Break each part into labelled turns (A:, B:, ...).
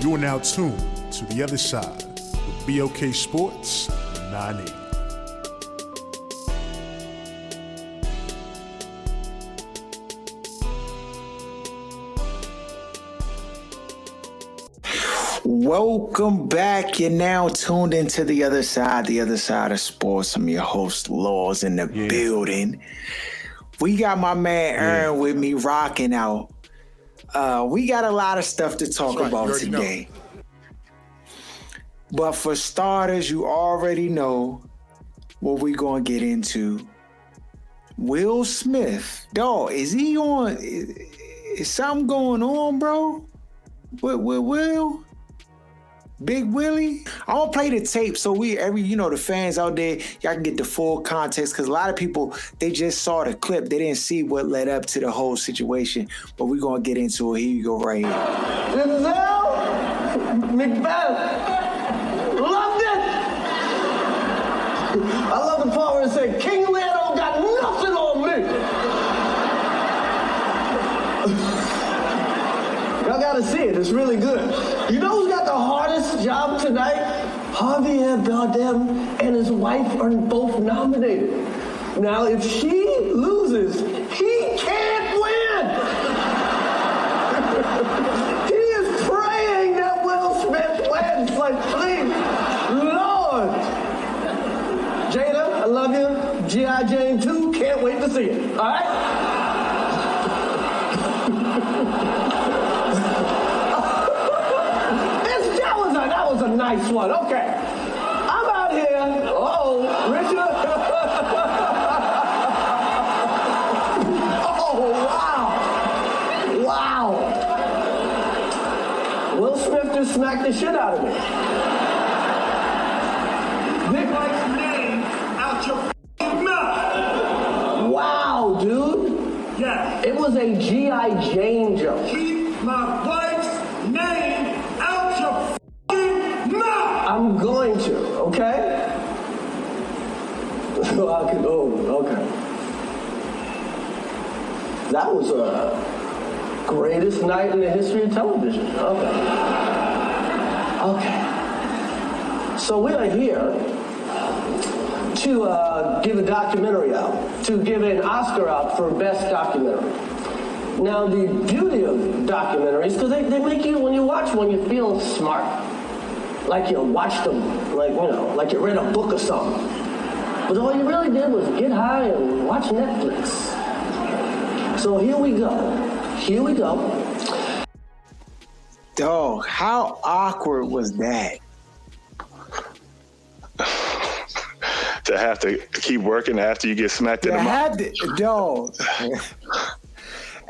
A: You are now tuned to the other side with BOK Sports 980.
B: Welcome back. You're now tuned into the other side, the other side of sports. I'm your host, Laws, in the building. We got my man Aaron with me rocking out. Uh, we got a lot of stuff to talk
A: right.
B: About
A: already know.
B: today. But for starters, you already know what we're going to get into. Will Smith, dog, is he on? Is, is something going on, bro? With, with Will? Big Willie. I'm gonna play the tape so we every you know the fans out there y'all can get the full context because a lot of people they just saw the clip they didn't see what led up to the whole situation but we're gonna get into it here you go right here.
C: Denzel Macbeth. Loved it. I love the part where it said, King don't got nothing on me. Y'all gotta see it. It's really good. You know the hardest job tonight? Javier Bardem and his wife are both nominated. Now, if she loses, he can't win. He is praying that Will Smith wins. Like, please, Lord. Jada, I love you. G.I. Jane 2, can't wait to see it. All right? A, that was a nice one. Okay. I'm out here. Uh-oh, Richard. oh, wow. Wow. Will Smith just smacked the shit out of me.
D: Nick name out your mouth.
C: Wow, dude.
D: Yes.
C: It was a G.I. Jane joke.
D: Keep my wife's name out your f***ing mouth.
C: I'm going to, okay? Can, oh, okay. That was a greatest night in the history of television. Okay. Okay. So we are here to uh, give a documentary out, to give an Oscar out for best documentary. Now, the beauty of documentaries, because they, they make you, when you watch one, you feel smart like you watched them, like, you know, like you read a book or something. But all you really did was get high and watch Netflix. So here we go. Here we go.
B: Dog, how awkward was that?
E: to have to keep working after you get smacked in the mouth.
B: had to, dog.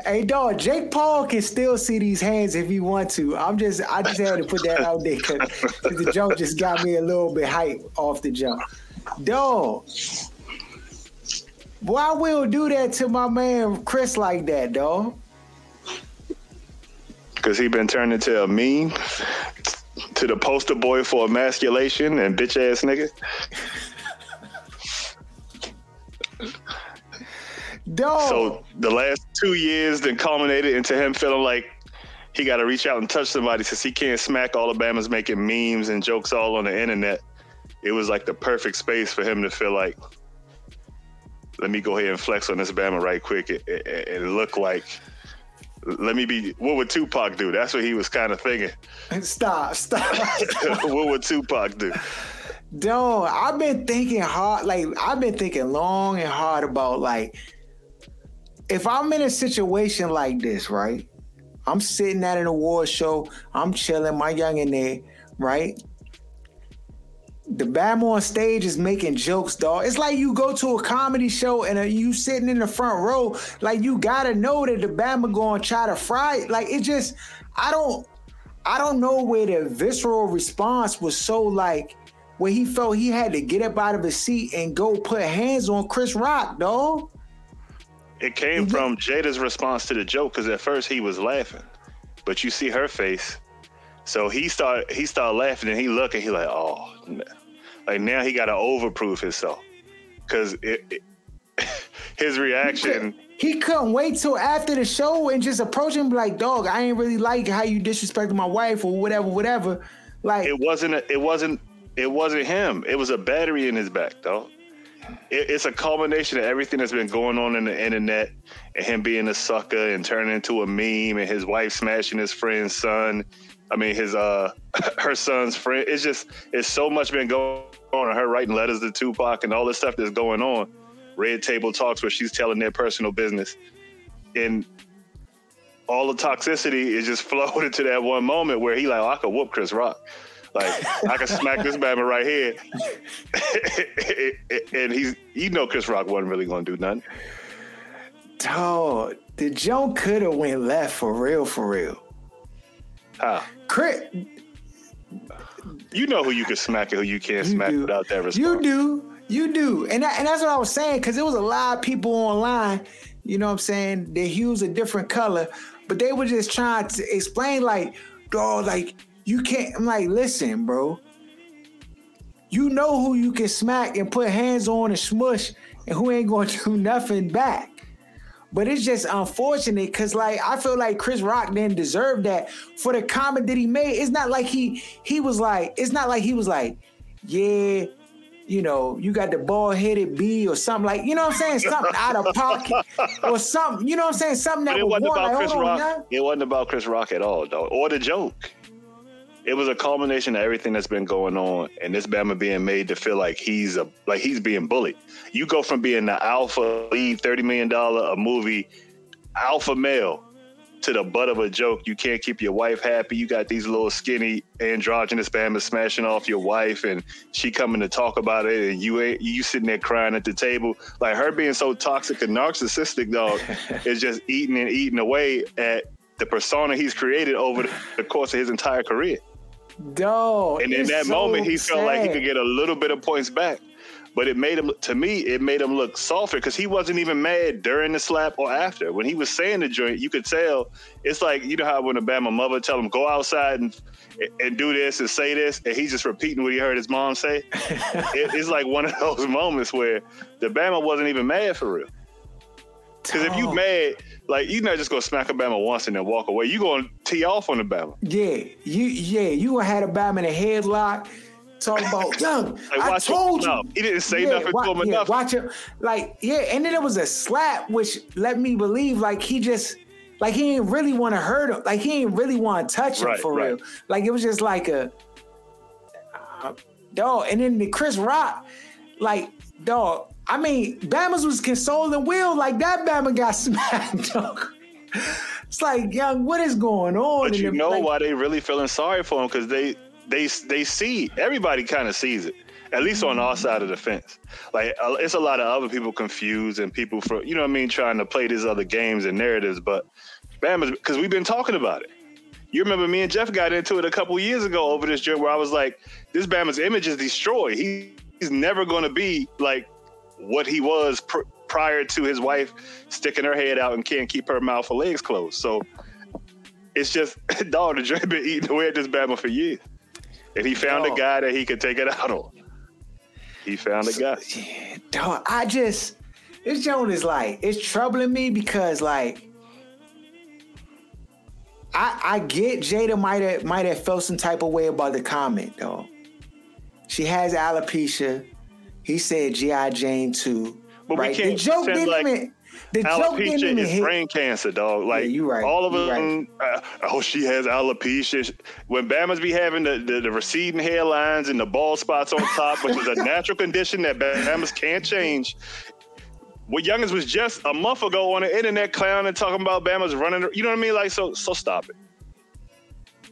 B: hey, dog. Jake Paul can still see these hands if he want to. I'm just, I just had to put that out there because the joke just got me a little bit hype off the jump. Dog. Why will do that to my man Chris like that, dog?
E: Because he been turned into a meme to the poster boy for emasculation and bitch ass nigga.
B: Dog.
E: So the last two years then culminated into him feeling like he got to reach out and touch somebody since he can't smack Alabama's making memes and jokes all on the internet. It was like the perfect space for him to feel like, let me go ahead and flex on this Bama right quick. It looked like, let me be, what would Tupac do? That's what he was kind of thinking.
B: stop, stop.
E: what would Tupac do?
B: Don't. I've been thinking hard, like I've been thinking long and hard about like if I'm in a situation like this, right? I'm sitting at an award show, I'm chilling, my young in there, right? The Bama on stage is making jokes, dog. It's like you go to a comedy show and uh, you sitting in the front row, like you gotta know that the Bama going to try to fry. it. Like it just, I don't, I don't know where the visceral response was so like where he felt he had to get up out of his seat and go put hands on Chris Rock, dog.
E: It came from Jada's response to the joke because at first he was laughing, but you see her face. So he started he started laughing and he looked and he like, oh, like now he got to overproof himself because it, it, his reaction.
B: He couldn't wait till after the show and just approach him like, dog, I ain't really like how you disrespected my wife or whatever, whatever. Like
E: it wasn't. A, it wasn't. It wasn't him. It was a battery in his back, though. It, it's a culmination of everything that's been going on in the internet and him being a sucker and turning into a meme and his wife smashing his friend's son. I mean, his uh, her son's friend. It's just it's so much been going on. Her writing letters to Tupac and all this stuff that's going on. Red table talks where she's telling their personal business, and all the toxicity is just flowed into that one moment where he like, oh, I could whoop Chris Rock. Like I can smack this bama right here, and he's you know Chris Rock wasn't really gonna do nothing.
B: Dog, the joke could have went left for real, for real. Ah.
E: How?
B: Chris,
E: you know who you can smack and who you can't you smack do. without that response.
B: You do. You do. And that, and that's what I was saying because there was a lot of people online, you know what I'm saying, their hues a different color, but they were just trying to explain like, dog, like you can't I'm like, listen, bro. You know who you can smack and put hands on and smush and who ain't going to do nothing back. But it's just unfortunate because like I feel like Chris Rock didn't deserve that for the comment that he made. It's not like he he was like, it's not like he was like, yeah, you know, you got the bald headed B or something like, you know what I'm saying? Something out of pocket or something, you know what I'm saying? Something that
E: it
B: was
E: wasn't about
B: like,
E: Chris Rock. On, it wasn't about Chris Rock at all, though, or the joke. It was a culmination of everything that's been going on, and this Bama being made to feel like he's a like he's being bullied. You go from being the alpha lead, thirty million dollar a movie alpha male to the butt of a joke. You can't keep your wife happy. You got these little skinny androgynous Bama smashing off your wife, and she coming to talk about it, and you ain't you sitting there crying at the table. Like her being so toxic and narcissistic, dog, is just eating and eating away at the persona he's created over the course of his entire career.
B: Dog.
E: And in that so moment, he sad. felt like he could get a little bit of points back. But it made him, to me, it made him look softer because he wasn't even mad during the slap or after. When he was saying the joint, you could tell. It's like you know how when a Bama mother tell him go outside and and do this and say this, and he's just repeating what he heard his mom say. it, it's like one of those moments where the Bama wasn't even mad for real. Because if you mad, like you're not just gonna smack a Bama once and then walk away. You gonna tee off on the Bama.
B: Yeah, you yeah, you have a Bama in a headlock. Talk about young. like, I told you.
E: He didn't say yeah, nothing
B: watch,
E: to him
B: yeah,
E: enough.
B: Watch it. Like, yeah, and then it was a slap, which let me believe like he just like he didn't really want to hurt him. Like he didn't really want to touch him right, for right. real. Like it was just like a uh, dog. And then the Chris Rock, like, dog, I mean, Bama's was consoling Will like that. Bama got smacked. it's like, young, what is going on?
E: But you know
B: like,
E: why they really feeling sorry for him because they they they see everybody kind of sees it. At least on our side of the fence, like it's a lot of other people confused and people for you know what I mean trying to play these other games and narratives. But Bama's because we've been talking about it. You remember me and Jeff got into it a couple years ago over this joint where I was like, this Bama's image is destroyed. He, he's never going to be like what he was pr- prior to his wife sticking her head out and can't keep her mouth or legs closed. So it's just dog the joint been eating away at this Bama for years, and he found dog. a guy that he could take it out on. He found a guy.
B: Dog, I just this joint is like it's troubling me because like. I, I get Jada might have might have felt some type of way about the comment though. She has alopecia. He said G.I. Jane too.
E: But
B: right?
E: we can't
B: the joke didn't
E: like,
B: even. The
E: joke is
B: hit.
E: brain cancer, dog. Like
B: yeah, you right.
E: all of them.
B: Right.
E: Uh, oh, she has alopecia. When Bama's be having the, the, the, receding hairlines and the bald spots on top, which is a natural condition that Bama's can't change. What Youngins was just a month ago on the internet clowning, talking about Bama's running. You know what I mean? Like, so, so stop it.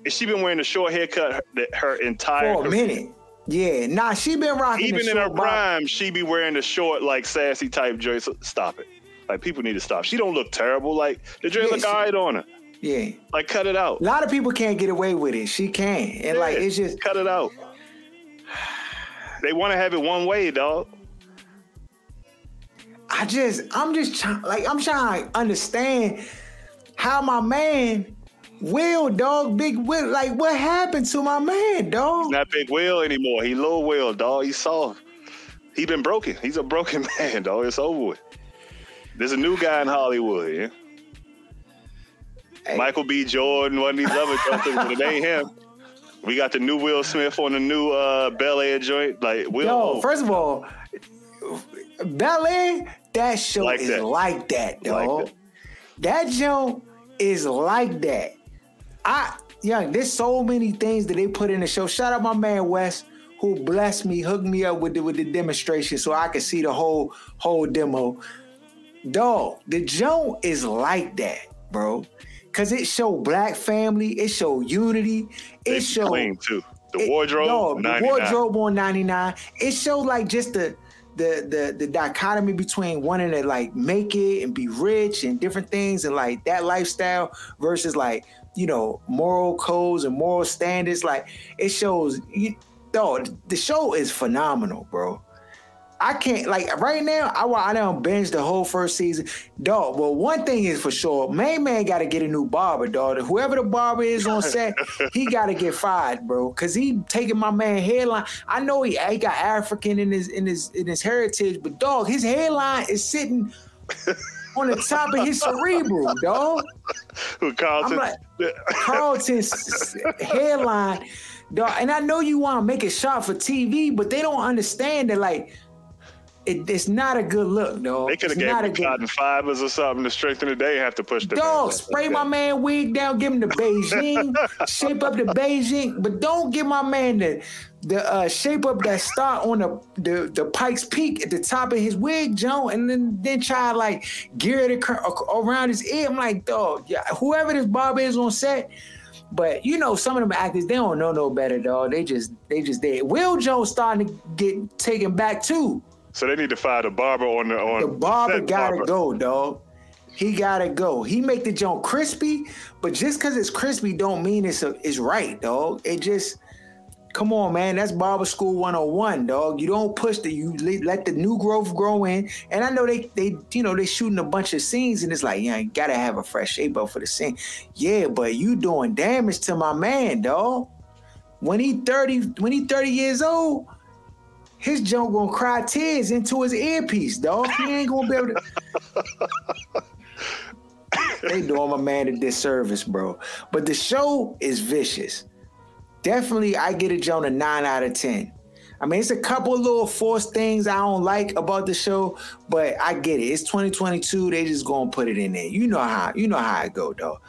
E: And she been wearing a short haircut her, her entire
B: for a minute. Yeah, nah, she been rocking.
E: Even in her prime, she be wearing the short, like sassy type dress. Stop it. Like people need to stop. She don't look terrible. Like the dress
B: Yeah,
E: look alright on her.
B: Yeah,
E: Like cut it out.
B: a lot of people can't get away with it. She can, and like it's just
E: cut it out. They want to have it one way, dog.
B: I just, I'm just trying, like, I'm trying to understand how my man Will, dog, big Will, like, what happened to my man, dog?
E: He's Not big Will anymore. He little Will, dog. He soft. He been broken. He's a broken man, dog. It's over with. There's a new guy in Hollywood, yeah.
B: Hey.
E: Michael B. Jordan, one of these other jokers, but it ain't him. We got the new Will Smith on the new uh, Bel Air joint. Like Will,
B: Yo, first of all, Bel Air, that show
E: Like
B: is
E: that.
B: like that,
E: Like
B: dog.
E: that.
B: that joint is like that. I yeah, there's so many things that they put in the show. Shout out my man Wes, who blessed me, hooked me up with the with the demonstration so I could see the whole whole demo. Dog, the joint is like that, bro. Cause it show black family, it show unity,
E: they
B: it show
E: clean too. The
B: it-
E: wardrobe,
B: dog, the wardrobe on 99. It showed like just the the the the dichotomy between wanting to like make it and be rich and different things and like that lifestyle versus like you know moral codes and moral standards. Like it shows you dog, the show is phenomenal, bro. I can't like right now. I I don't binge the whole first season, dog. Well, one thing is for sure, main man got to get a new barber, dog. Whoever the barber is on set, he got to get fired, bro, because he taking my man hairline. I know he, he got African in his in his in his heritage, but dog, his hairline is sitting on the top of his cerebral, dog.
E: Who Carlton?
B: I'm like, Carlton's hairline, dog. And I know you want to make a shot for TV, but they don't understand that, like, it, it's not a good look, dog.
E: they could have gave
B: not
E: him
B: good
E: fibers or something to strengthen it. They have to push the
B: Dog, spray my man wig down, give him the Beijing, shape up the Beijing, but don't give my man the the uh, shape up that star on the, the the Pikes Peak at the top of his wig, Joe, and then then try to like gear it around his ear. I'm like, dog, yeah, whoever this barber is on set. But you know, some of them actors they don't know no better, dog. They just they just did. Will Jones starting to get taken back too.
E: So they need to fire the barber on the on
B: The barber gotta
E: barber.
B: go, dog. He gotta go. He make the joint crispy, but just because it's crispy don't mean it's a, it's right, dog. It just come on, man. That's barber school 101, dog. You don't push the you let the new growth grow in. And I know they they you know they shooting a bunch of scenes and it's like yeah, you gotta have a fresh shape up for the scene. Yeah, but you doing damage to my man, dog. When he 30, when he 30 years old, his junk gonna cry tears into his earpiece, dog. He ain't gonna be able to. they doing my man a disservice, bro. But the show is vicious. Definitely, I get it, Jonah, nine out of ten. I mean, it's a couple little forced things I don't like about the show, but I get it. It's 2022. They just gonna put it in there. You know how you know how it go, though.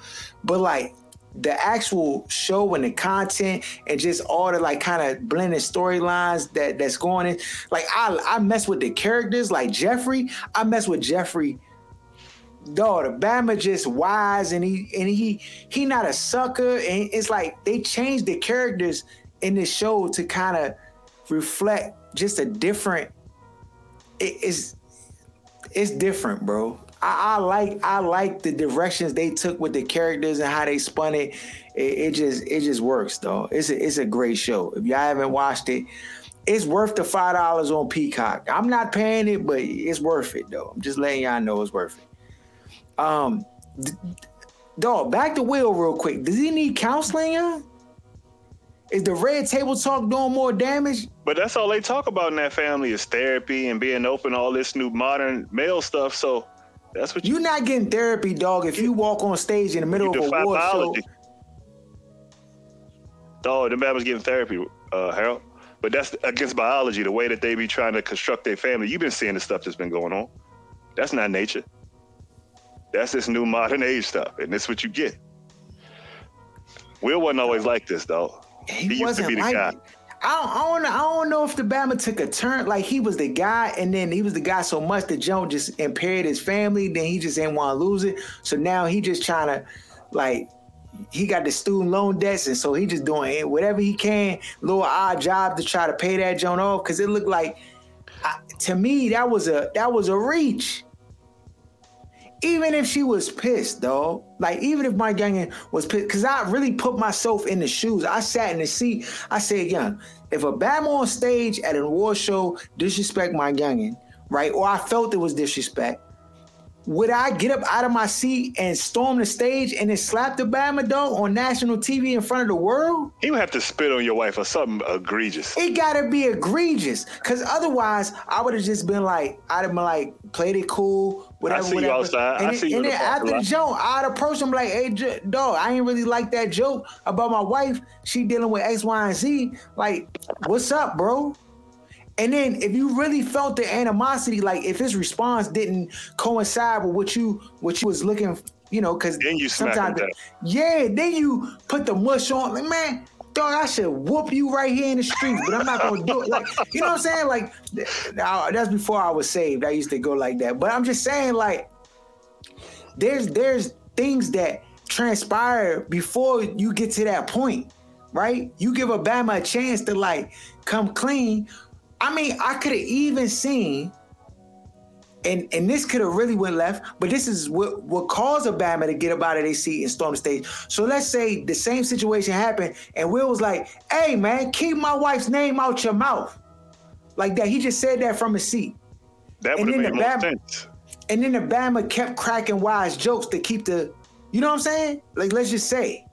B: But like the actual show and the content and just all the like kind of blended storylines that that's going in. Like I I mess with the characters like Geoffrey. I mess with Geoffrey. The Bama just wise and he and he he not a sucker. And it's like they changed the characters in this show to kind of reflect just a different. it- it's it's different, bro. I, I like I like the directions they took with the characters and how they spun it. It, it just it just works, though. It's a, it's a great show. If y'all haven't watched it, it's worth the five dollars on Peacock. I'm not paying it, but it's worth it, though. I'm just letting y'all know it's worth it. Um, d- dog, back to Will real quick. Does he need counseling? Y'all? Is the red table talk doing more damage?
E: But that's all they talk about in that family is therapy and being open, all this new modern male stuff. So that's what you,
B: You're not getting therapy, dog. If you walk on stage in the middle of a
E: defy
B: award show.
E: biology. Oh, the man was getting therapy, uh, Harold. But that's against biology, the way that they be trying to construct their family. You've been seeing the stuff that's been going on. That's not nature. That's this new modern age stuff, and this what you get. Will wasn't always like this, though.
B: he,
E: He used to be the
B: like
E: guy.
B: it. I don't, I don't know. I don't know if the Bama took a turn. Like he was the guy, and then he was the guy so much that Joe just impaired his family. Then he just didn't want to lose it. So now he just trying to, like, he got the student loan debts, and so he just doing whatever he can, little odd job to try to pay that joint off. Because it looked like, I, to me, that was a that was a reach. Even if she was pissed, though, like even if my Youngin was pissed, because I really put myself in the shoes. I sat in the seat. I said, "Young, if a Bama on stage at an award show disrespect my Youngin, right, or I felt it was disrespect." Would I get up out of my seat and storm the stage and then slap the Bama dog on national TV in front of the world?
E: He would have to spit on your wife or something egregious.
B: It gotta be egregious, cause otherwise I would have just been like, I'd have been like, played it cool, whatever.
E: I see
B: whatever.
E: you outside.
B: And,
E: I
B: then,
E: see you
B: and then
E: the
B: after the joke, I'd approach him like, hey, j- dog, I ain't really like that joke about my wife. She dealing with X, Y, and Z. Like, what's up, bro? And then if you really felt the animosity, like if his response didn't coincide with what you what you was looking, you know, because
E: Then you
B: sometimes, yeah, then you put the mush on. Like, man, dog, I should whoop you right here in the street, but I'm not gonna do it. Like, you know what I'm saying? Like, that's before I was saved. I used to go like that, but I'm just saying, like, there's there's things that transpire before you get to that point, right? You give a Bama a chance to like come clean. I mean, I could have even seen, and and this could have really went left, but this is what what caused a Bama to get up out of their seat and storm the stage. So let's say the same situation happened, and Will was like, "Hey man, keep my wife's name out your mouth," like that. He just said that from his seat.
E: That would have made
B: the
E: more sense.
B: And then the Bama kept cracking wise jokes to keep the, you know what I'm saying? Like let's just say.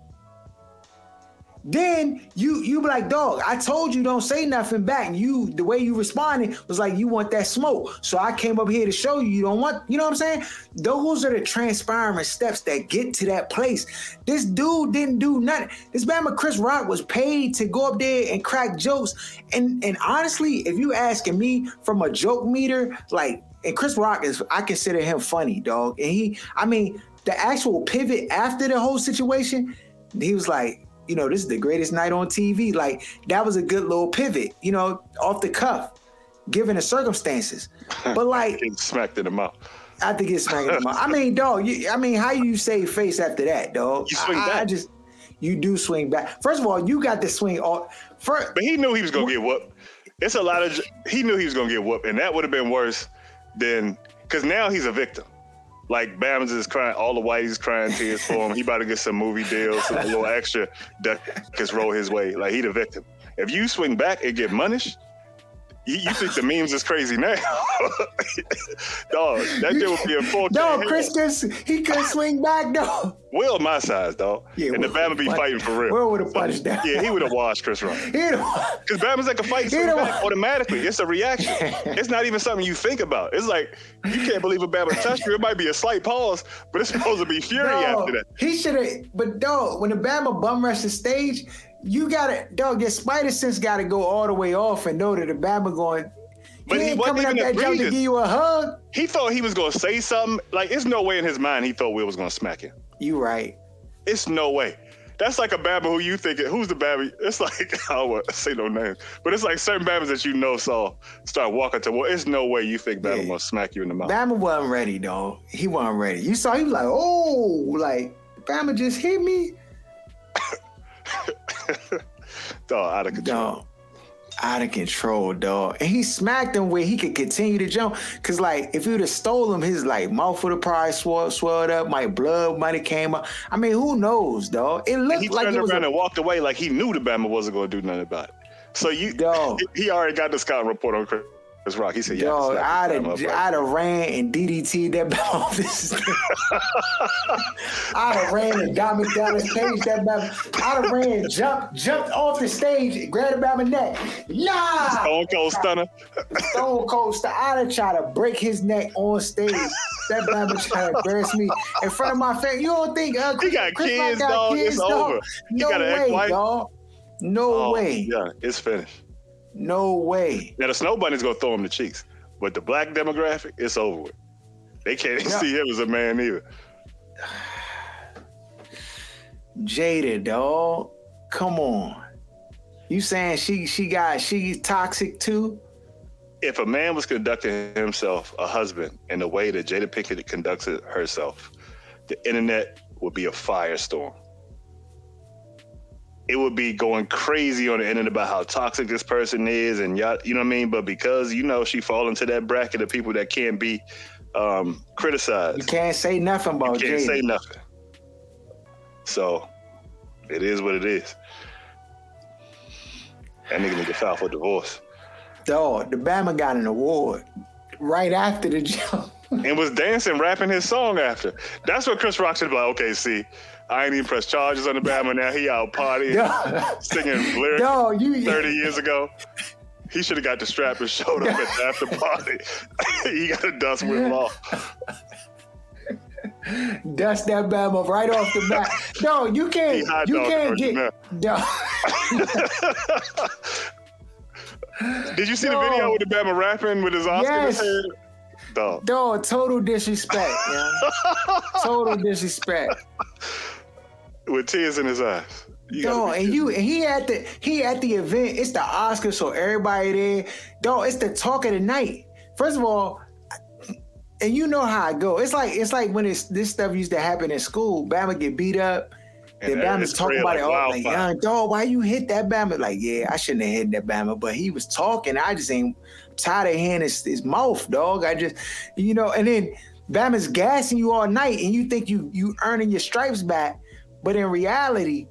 B: Then you you be like, dog, I told you don't say nothing back. And you the way you responded was like you want that smoke. So I came up here to show you you don't want, you know what I'm saying? Those are the transpiring steps that get to that place. This dude didn't do nothing. This Bama Chris Rock was paid to go up there and crack jokes. And and honestly, if you asking me from a joke meter, like and Chris Rock is I consider him funny, dog. And he, I mean, the actual pivot after the whole situation, he was like, you know, this is the greatest night on TV. Like that was a good little pivot, you know, off the cuff, given the circumstances. But like,
E: smacked in the mouth.
B: I think it's smacking him out. I mean, dog. You, I mean, how you save face after that, dog?
E: You swing
B: I, I just, you do swing back. First of all, you got to swing all. First,
E: But he knew he was gonna get whooped. It's a lot of. He knew he was gonna get whooped, and that would have been worse than because now he's a victim. Like Bama's is crying, all the whiteys crying tears for him. He about to get some movie deals, a little extra ducats roll his way. Like he the victim. If you swing back and get punished, you, you think the memes is crazy now? dog, that dude would be a full.
B: dog, Chris could, he could swing back, dog.
E: Will my size, dog.
B: Yeah,
E: and the Bama be fighting for real.
B: Will would've punched that.
E: Yeah, he would have washed Chris Rock. Because Bama's like a fight swing back automatically. It's a reaction. it's not even something you think about. It's like you can't believe a Bama touched you. It might be a slight pause, but it's supposed to be fury
B: Dog,
E: after that.
B: He should have, but dog, when the Bama bum rushed the stage, you gotta, dog, your spider sense gotta go all the way off and know that the Bama going.
E: But
B: he
E: he wasn't
B: coming up
E: even
B: that jump to give you a hug.
E: He thought he was gonna say something. Like it's no way in his mind he thought Will was gonna smack him.
B: You right.
E: It's no way. That's like a Bama who you think who's the Bama? It's like I don't want to say no names, but it's like certain Bamas that you know saw start walking to. Well, it's no way you think Bama
B: Yeah.
E: gonna smack you in the mouth.
B: Bama wasn't ready, dog. He wasn't ready. You saw he was like, oh, like Bama just hit me.
E: Dog, out of control.
B: Dog. Out of control, dog. And he smacked him where he could continue to jump. Cause like if he would have stole him, his like mouth would have probably swelled, swelled up, my blood might have came up. I mean, who knows, dog? It looked
E: He
B: like
E: turned around
B: a,
E: and walked away like he knew the Bama wasn't going to do nothing about it. So you,
B: Dog.
E: he already got the scouting report on Chris Rock. He said, "Yeah,
B: Dog,
E: slap
B: I'd have, I'd have ran and DDT that Bama off this. I'd have ran and got me down the stage. That Bama, I'd have ran jumped, jumped off the stage, grabbed the Bama neck. Nah,
E: Stone Cold Stunner.
B: Stone Cold Style. I'd have tried to break his neck on stage. That Bama tried to embarrass me in front of my family. You don't think uh,
E: He got
B: Chris
E: kids, dog. It's over. He
B: No
E: got
B: way, dog. No
E: Oh,
B: way.
E: Yeah, it's finished.
B: No way.
E: Now the Snow Bunny's gonna throw him the cheeks, but the black demographic, it's over with. They can't
B: Yeah.
E: see him as a man either.
B: Jada, dog. Come on. You saying she she got she toxic too?
E: If a man was conducting himself, a husband, in the way that Jada Pinkett conducts herself, the internet would be a firestorm. It would be going crazy on the internet about how toxic this person is and y'all, you know what I mean? But because you know she fall into that bracket of people that can't be um, criticized.
B: You can't say nothing about
E: You can't
B: Jada.
E: say nothing. So it is what it is. That nigga need to file for divorce.
B: Dog, the Bama got an award right after the jump.
E: And was dancing, rapping his song after. That's what Chris Rock should be like, okay, see, I ain't even press charges on the Bama now. He out partying,
B: Dog,
E: singing lyrics
B: dog, you
E: 30 years ago. He should have got the strap and showed up at the after party. he got a dust whip off.
B: dust that Bama right off the bat. No, you can't, you can't get, dog.
E: Did you see the video with the Bama rapping with his Oscar
B: Yes.
E: head? Dog.
B: Dog, total disrespect, man. total disrespect.
E: With tears in his eyes. You be
B: and you and he at the he at the event. It's the Oscars, so everybody there. Dog, it's the talk of the night. First of all, and you know how I go. It's like it's like when it's this stuff used to happen in school. Bama get beat up.
E: And
B: Then Bama's talking about it
E: like
B: all like, young dog, why you hit that Bama? Like, yeah, I shouldn't have hit that Bama, but he was talking. I just ain't tired of hearing his, his mouth, dog. I just, you know, and then Bama's gassing you all night, and you think you you earning your stripes back, but in reality,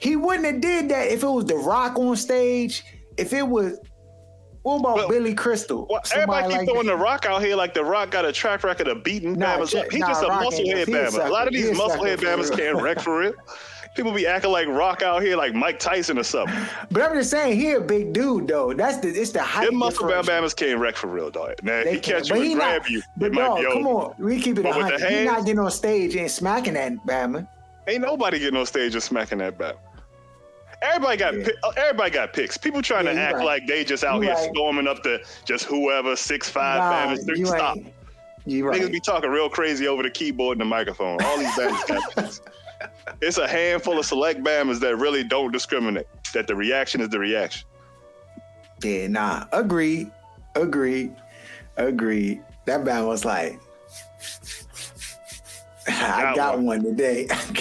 B: he wouldn't have did that if it was The Rock on stage. If it was, what about
E: But-
B: Billy Crystal?
E: Well, everybody keep
B: like
E: throwing
B: that.
E: the rock out here like the rock got a track record of beating
B: Nah,
E: Bama's
B: check-
E: up. He's
B: nah,
E: just a
B: Rock ain't-
E: musclehead
B: he a
E: A lot of these
B: a sucker
E: musclehead Bamas can't wreck for real. People be acting like rock out here like Mike Tyson or something.
B: But I'm just saying, he a big dude though. That's the it's the height.
E: Them muscle. Bamas can't wreck for real, dog. Now if
B: They
E: he catch you and grab
B: not-
E: you,
B: But
E: it might be
B: come
E: over.
B: on, we keep it
E: But with the
B: hundred. He not
E: hands-
B: getting on stage and smacking that Bama.
E: Ain't nobody getting on stage and smacking that Bama. Everybody got
B: Yeah.
E: pi- uh, everybody got picks. People trying
B: Yeah,
E: to act
B: right.
E: like they just out
B: You
E: here
B: right.
E: storming up to just whoever six five
B: Nah, you
E: Stop.
B: ain't. You right.
E: Niggas be talking real crazy over the keyboard and the microphone. All these Bamas got picks. It's a handful of select bammers that really don't discriminate. That the reaction is the reaction.
B: Yeah, nah. Agreed. Agreed. Agreed. That Bama was like, I
E: Got
B: got
E: one.
B: one today. I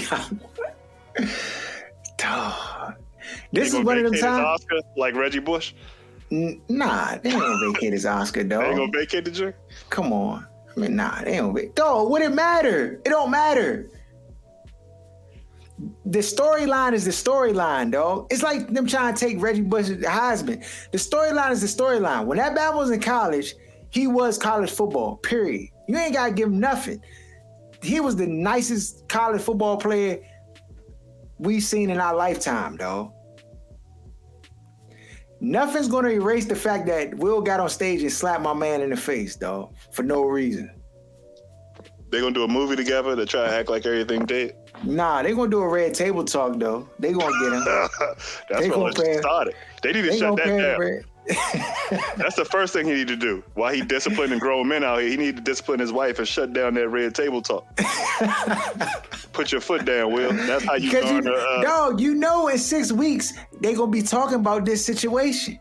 B: got one. This is one of them times.
E: Oscar like Reggie Bush.
B: N- Nah, they ain't gonna vacate his Oscar,
E: They ain't gonna vacate the joint.
B: Come on. I mean, nah, they don't. Be, dog, would it matter? It don't matter. The storyline is the storyline, dog. It's like them trying to take Reggie Bush's Heisman. The storyline is the storyline. When that man was in college, he was college football. Period. You ain't gotta give him nothing. He was the nicest college football player we've seen in our lifetime, dog. Nothing's gonna erase the fact that Will got on stage and slapped my man in the face, dog, for no reason.
E: They gonna do a movie together to try to act like everything dead.
B: Nah, they gonna do a red table talk though. They gonna get him.
E: That's
B: They
E: what
B: gonna
E: it started. They need to
B: They
E: shut that down.
B: red.
E: That's the first thing he need to do. While he disciplining grown men out here, he need to discipline his wife and shut down that red table talk. Put your foot down, Will. That's how you
B: Because you,
E: garner. Uh,
B: dog, you know in six weeks they gonna be talking about this situation.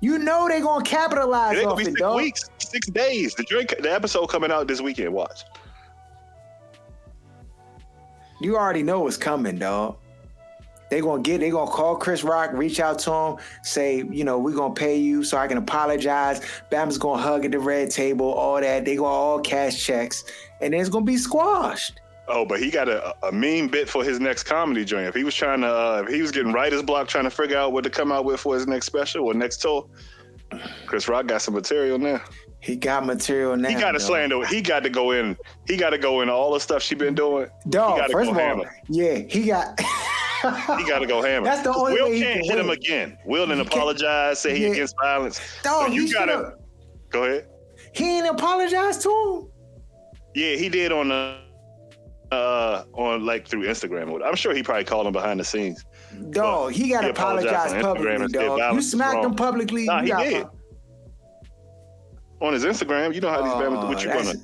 B: You know they gonna capitalize
E: it
B: off
E: be
B: it,
E: six
B: dog.
E: weeks, six days. The drink, the episode coming out this weekend. Watch.
B: You already know what's coming, dog. They gonna get. They gonna call Chris Rock, reach out to him, say, you know, we gonna pay you so I can apologize. Bama's gonna hug at the red table, all that. They gonna all cash checks, and then it's gonna be squashed.
E: Oh, but he got a, a mean bit for his next comedy joint. If he was trying to, uh, if he was getting writer's block, trying to figure out what to come out with for his next special or next tour, Chris Rock got some material now.
B: He got material now.
E: He got to slander. He got to go in. He got to go in all the stuff she been doing.
B: Dog, first of all,
E: hammer.
B: yeah, he got.
E: He got to go hammer.
B: That's the only
E: Will
B: way
E: can't
B: can
E: hit him again. Will didn't apologize, say he
B: Yeah.
E: against violence.
B: Dog,
E: So you gotta go ahead.
B: He ain't apologize to him.
E: Yeah, he did on the uh on like through Instagram. I'm sure he probably called him behind the scenes.
B: Dog, he got to apologize
E: apologized on Instagram
B: publicly, dog. You smacked him publicly.
E: Nah, he did. On his Instagram, you know how these Bama, what you wanna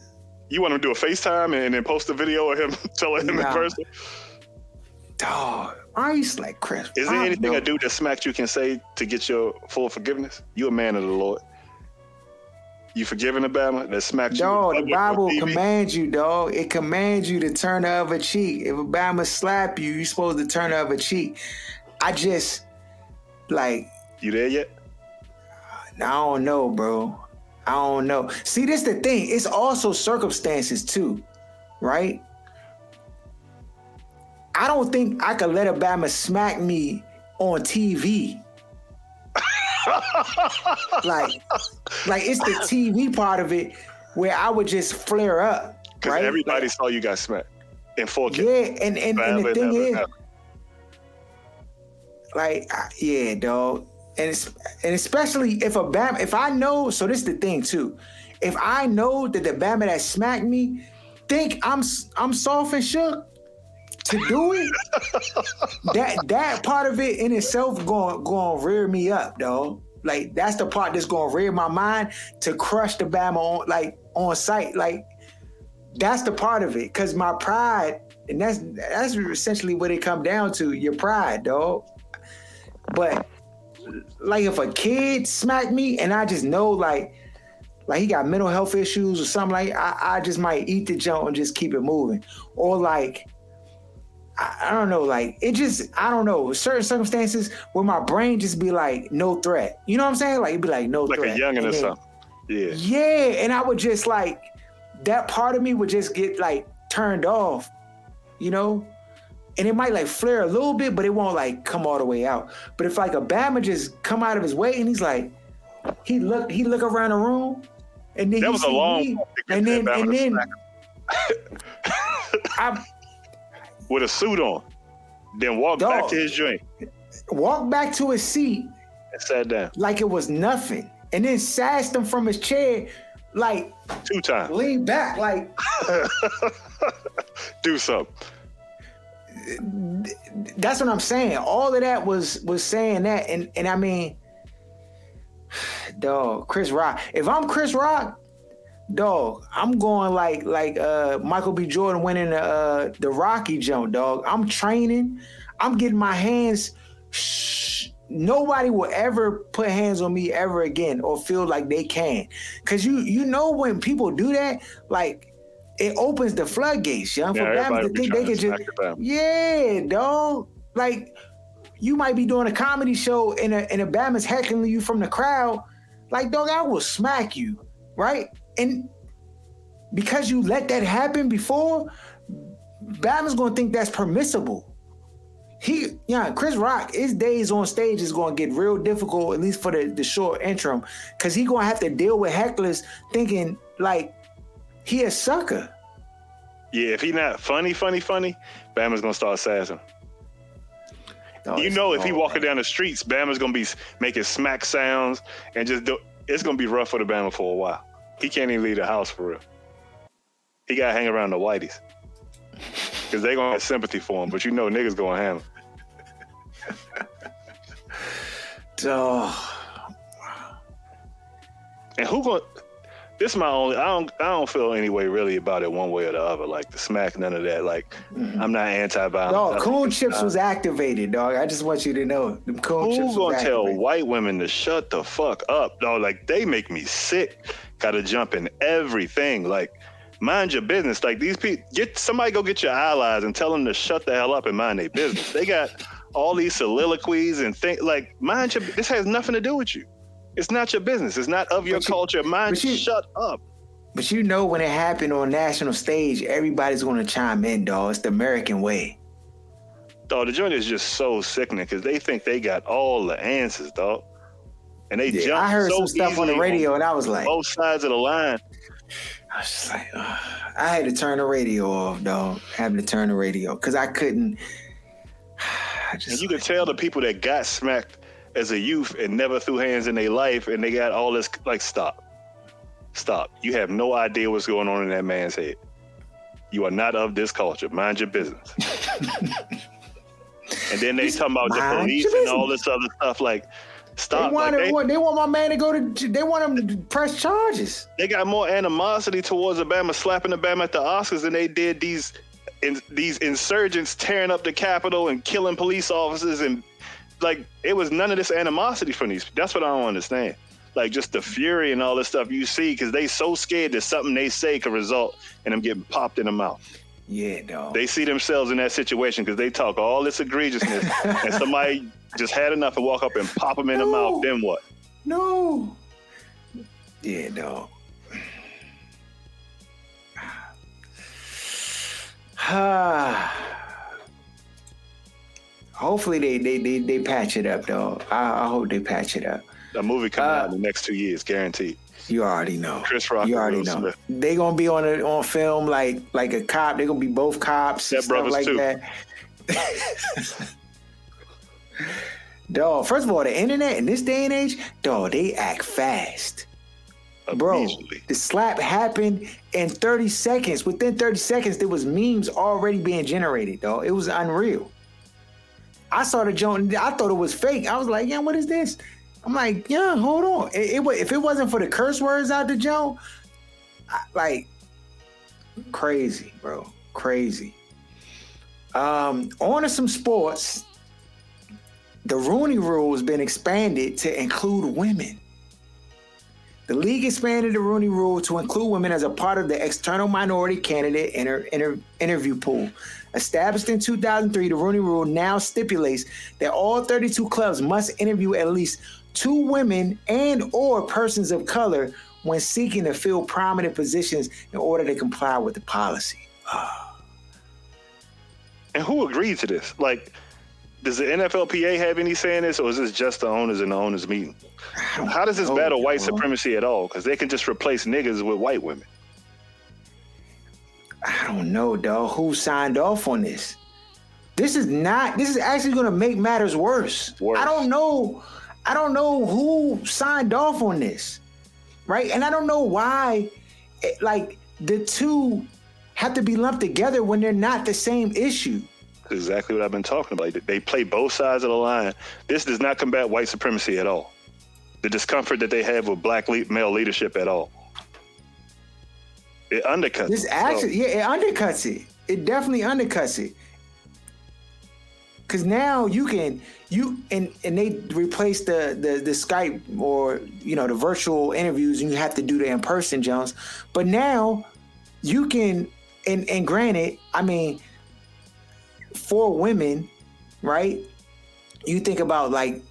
E: you want him to do a FaceTime and then post a video of him telling him
B: Nah.
E: in person?
B: Dog, I used like Chris.
E: Is there
B: Rock,
E: anything
B: though.
E: a dude that smacked you can say to get your full forgiveness? You a man of the Lord. You forgiving Alabama that smacked you?
B: Dog, the Bible commands you, dog. It commands you to turn the other cheek. If a Bama slap you, you supposed to turn the other cheek. I just like
E: You there yet?
B: I don't know, bro. I don't know. See, this the thing. It's also circumstances too, right? I don't think I could let a Bama smack me on TV. like, like it's the TV part of it where I would just flare up,
E: Because
B: right?
E: everybody
B: Like,
E: saw you got smacked in 4K.
B: yeah, and and, and the thing is, like yeah dog and it's and especially if a bam if i know so this is the thing too if i know that the bama that smacked me think i'm i'm soft and shook to do it that that part of it in itself going going rear me up dog. Like that's the part that's going to rear my mind to crush the bama on like on sight. Like that's the part of it because my pride and that's that's essentially what it come down to your pride dog. But like if a kid smacked me and I just know like like he got mental health issues or something like I, I just might eat the junk and just keep it moving. Or like I, I don't know, like it just I don't know, certain circumstances where my brain just be like no threat. You know what I'm saying? Like it'd be like no
E: Like
B: threat.
E: Like a youngin' or something. Yeah.
B: yeah, and I would just like that part of me would just get like turned off, you know? And it might like flare a little bit, but it won't like come all the way out. But if like a Bama just come out of his way and he's like, he look he look around the room, and then
E: That
B: he
E: was a long
B: me,
E: walk to get
B: and then and then I
E: With a suit on. Then walked
B: Dog.
E: back to his drink
B: walked back to his seat
E: and sat down
B: like it was nothing, and then sassed him from his chair, like
E: two times.
B: Lean back, like
E: Do something.
B: that's what I'm saying. All of that was was saying that, and and I mean, dog, Chris Rock. If I'm Chris Rock, dog, I'm going like like uh Michael B. Jordan winning the uh, the Rocky jump, dog. I'm training. I'm getting my hands. Shh, nobody will ever put hands on me ever again or feel like they can, cause you you know when people do that, like. It opens the floodgates, young. For
E: Yeah, everybody
B: to think they can just
E: smack the Bama.
B: yeah, dog. Like you might be doing a comedy show and a and a Bama's heckling you from the crowd. Like, dog, I will smack you, right? And because you let that happen before, Bama's gonna think that's permissible. He, yeah, Chris Rock, his days on stage is gonna get real difficult, at least for the, the short interim, because he gonna have to deal with hecklers thinking like he a sucker.
E: Yeah, if he not funny, funny, funny, Bama's gonna start sassing.
B: Dog,
E: you know, if he
B: oh,
E: walking
B: man.
E: down the streets, Bama's gonna be making smack sounds and just do. It's gonna be rough for the Bama for a while. He can't even leave the house for real. He gotta hang around the whiteys because they gonna have sympathy for him. But you know, niggas gonna handle.
B: Dog.
E: And who to? This is my only. I don't. I don't feel any way really about it one way or the other. Like the smack, none of that. Like mm-hmm. I'm not anti-violence.
B: Dog,
E: I think
B: coon chips was activated, dog. I just want you to know. Them coon chips
E: gonna tell white women to shut the fuck up? dog? like they make me sick. Gotta jump in everything. Like, mind your business. Like these people, get somebody go get your allies and tell them to shut the hell up and mind their business. they got all these soliloquies and think like, mind your. This has nothing to do with you. It's not your business. It's not of your
B: But
E: culture. Mind,
B: you-
E: shut up.
B: But you know when it happened on national stage, everybody's gonna chime in, dog. It's the American way.
E: Dog, the joint is just so sickening because they think they got all the answers, dog. And they
B: Yeah,
E: jump
B: I heard
E: so
B: some stuff on the radio and I was like,
E: both sides of the line.
B: I was just like, ugh. I had to turn the radio off, dog. Having to turn the radio because I couldn't. I
E: And
B: just
E: you can tell the people that got smacked as a youth and never threw hands in their life and they got all this like stop. Stop. You have no idea what's going on in that man's head. You are not of this culture. Mind your business. and then they talking about the police and all this other stuff. Like,
B: they
E: stop.
B: want,
E: Like, they,
B: they want my man to go to. They want him to press charges.
E: they got more animosity towards a Bama slapping a Bama at the Oscars than they did these in, these insurgents tearing up the Capitol and killing police officers and like it was none of this animosity from these. That's what I don't understand. like just the fury and all this stuff you see because they so scared that something they say could result in them getting popped in the mouth.
B: Yeah, dog.
E: They see themselves in that situation because they talk all this egregiousness, and somebody just had enough and walk up and pop them in the mouth. Then what?
B: No. Yeah, dog. Hopefully they, they they they patch it up, dog. I, I hope they patch it up.
E: A movie coming
B: Uh,
E: out in the next two years, guaranteed.
B: You already know.
E: Chris Rock
B: You
E: and
B: already
E: Will
B: know.
E: Smith.
B: They gonna be on a, on film like like a cop. They're gonna be both cops. and stuff
E: brothers,
B: like
E: too.
B: that. dog. First of all, the internet in this day and age, dog, they act fast. Bro,
E: Immediately.
B: the slap happened in 30 seconds. Within 30 seconds, there was memes already being generated, dog. It was unreal. I saw the joint. I thought it was fake. I was like, yeah, what is this? I'm like, yeah, hold on. It, it if it wasn't for the curse words out the joint, like crazy, bro, crazy. Um, on to some sports. The Rooney Rule has been expanded to include women. The league expanded the Rooney Rule to include women as a part of the external minority candidate inter- inter- interview pool. Established in 2003, the Rooney Rule now stipulates that all 32 clubs must interview at least two women and or persons of color when seeking to fill prominent positions in order to comply with the policy.
E: And who agreed to this? Like, does the NFLPA have any say in this, or is this just the owners in the owners meeting? How does this
B: know,
E: battle white supremacy at all? Because they can just replace niggas with white women.
B: I don't know, dog. Who signed off on this? This is not. This is actually going to make matters worse.
E: Worse.
B: I don't know. I don't know who signed off on this, right? And I don't know why, it, like the two have to be lumped together when they're not the same issue.
E: Exactly what I've been talking about. They play both sides of the line. This does not combat white supremacy at all. The discomfort that they have with black le- male leadership at all. It undercuts.
B: This
E: it.
B: actually, yeah, it undercuts it. It definitely undercuts it. Cause now you can you and and they replace the the the Skype or you know the virtual interviews and you have to do the in person Jones. But now you can and and granted, I mean, for women, right? You think about like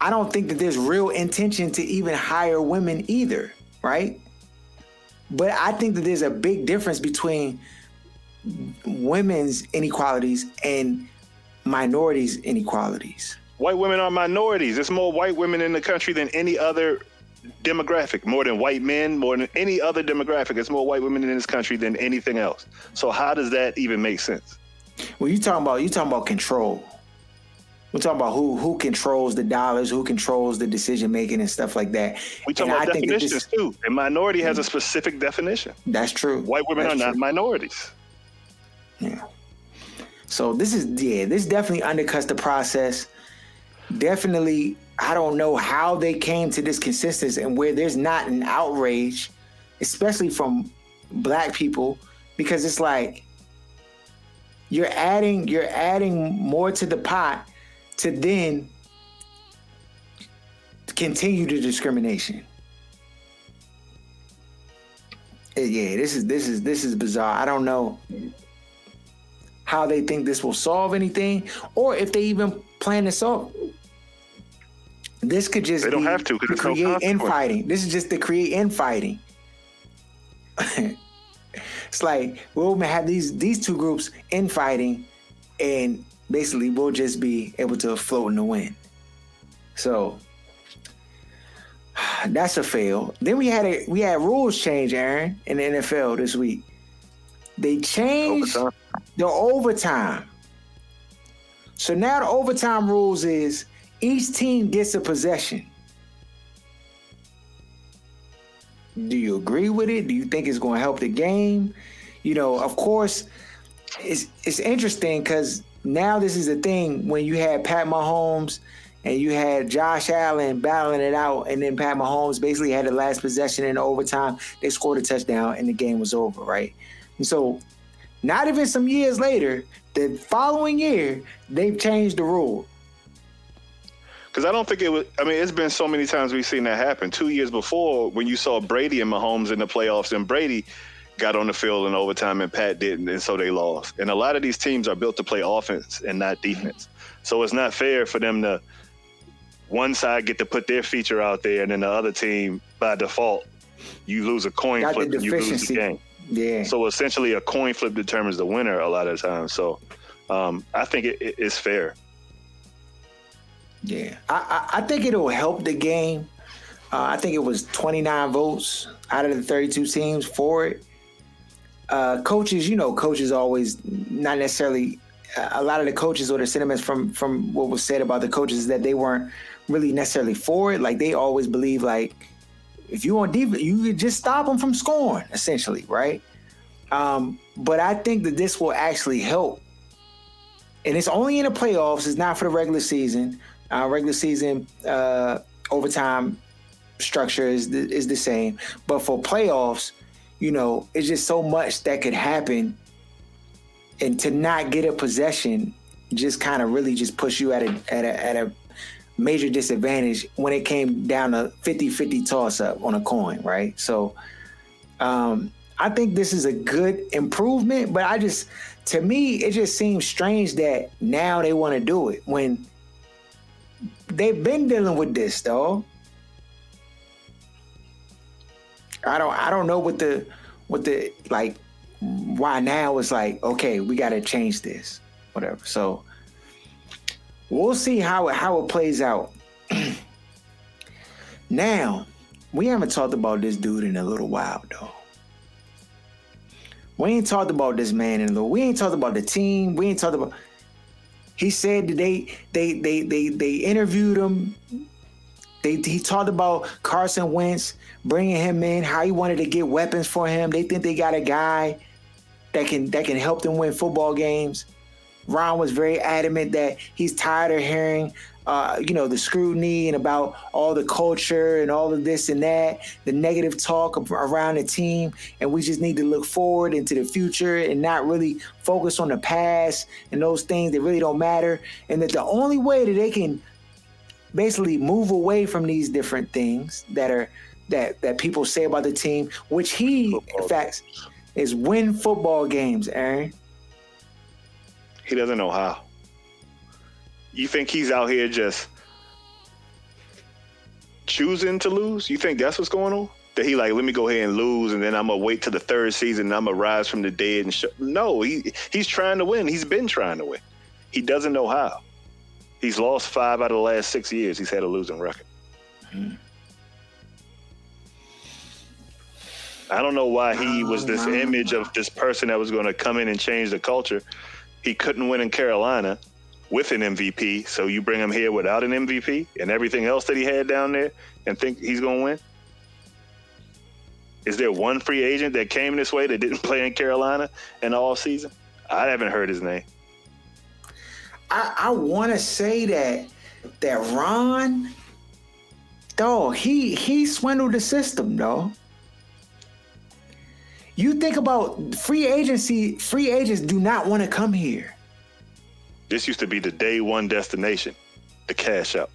B: I don't think that there's real intention to even hire women either, right? But I think that there's a big difference between women's inequalities and minorities' inequalities.
E: White women are minorities. There's more white women in the country than any other demographic. More than white men, more than any other demographic. There's more white women in this country than anything else. So how does that even make sense?
B: Well, you talking about you talking about control. We're talking about who who controls the dollars, who controls the decision making and stuff like that.
E: We talk
B: And
E: about
B: I think
E: definitions
B: this-
E: too. And minority has a mm. specific definition.
B: That's true.
E: White women
B: That's
E: are not minorities.
B: Yeah. So this is yeah, this definitely undercuts the process. Definitely, I don't know how they came to this consistency and where there's not an outrage, especially from black people, because it's like you're adding you're adding more to the pot to then continue the discrimination. Uh, Yeah, this is this is this is bizarre. I don't know how they think this will solve anything, or if they even plan to solve. This could just
E: They don't have to, 'cause
B: to
E: there's no
B: create
E: consequence.
B: infighting. This is just to create infighting. it's like we'll have these these two groups infighting, and basically we'll just be able to float in the wind. So that's a fail. Then we had a we had rules change, Aaron, in the NFL this week. They changed
E: Overtime.
B: the overtime. So now the overtime rules is each team gets a possession. Do you agree with it? Do you think it's going to help the game? You know, of course, it's it's interesting because now this is the thing when you had Pat Mahomes and you had Josh Allen battling it out, and then Pat Mahomes basically had the last possession in overtime. They scored a touchdown, and the game was over, right? And so, not even some years later, the following year, they've changed the rule.
E: Because I don't think it was. I mean, it's been so many times we've seen that happen. Two years before, when you saw Brady and Mahomes in the playoffs, and Brady got on the field in overtime, and Pat didn't, and so they lost. And a lot of these teams are built to play offense and not defense. So it's not fair for them to one side get to put their feature out there, and then the other team by default, you lose a coin
B: Got
E: flip, and you lose the game.
B: Yeah.
E: So essentially, a coin flip determines the winner a lot of times. So um, I think it, it, it's fair.
B: Yeah, I, I, I think it'll help the game. Uh, I think it was 29 votes out of the 32 teams for it. Uh, coaches, you know, coaches always not necessarily. A lot of the coaches or the sentiments from from what was said about the coaches is that they weren't really necessarily for it. Like they always believe like if you on defense, you just stop them from scoring, essentially, right? Um, but I think that this will actually help and it's only in the playoffs. It's not for the regular season. Uh, regular season uh, overtime structure is the, is the same, but for playoffs, you know, it's just so much that could happen, and to not get a possession just kind of really just push you at a at a at a major disadvantage when it came down to 50-50 toss up on a coin, right? So um, I think this is a good improvement, but I just, to me, it just seems strange that now they want to do it when they've been dealing with this, though. I don't, I don't know what the, what the like, why now it's like, okay, we got to change this, whatever. So we'll see how it how it plays out. now, we haven't talked about this dude in a little while, though. We ain't talked about this man in a little. We ain't talked about the team. We ain't talked about. He said that they they they they they interviewed him. They he talked about Carson Wentz bringing him in, how he wanted to get weapons for him. They think they got a guy that can that can help them win football games. Ron was very adamant that he's tired of hearing, uh, you know, the scrutiny and about all the culture and all of this and that, the negative talk around the team, and we just need to look forward into the future and not really focus on the past and those things that really don't matter. And that the only way that they can basically move away from these different things that are that that people say about the team, which he in fact is win football games, Aaron.
E: He doesn't know how. You think he's out here just choosing to lose? You think that's what's going on? That he like, let me go ahead and lose, and then I'm gonna wait to the third season, and I'm gonna rise from the dead and show. No, he he's trying to win. He's been trying to win. He doesn't know how. He's lost five out of the last six years. He's had a losing record. I don't know why he was this uh, image of this person that was going to come in and change the culture. He couldn't win in Carolina with an MVP, so you bring him here without an MVP and everything else that he had down there and think he's going to win? Is there one free agent that came this way that didn't play in Carolina in all season? I haven't heard his name.
B: I, I want to say that that Ron, though he he swindled the system, though. You think about free agency. Free agents do not want to come here.
E: This used to be the day one destination, the cash out.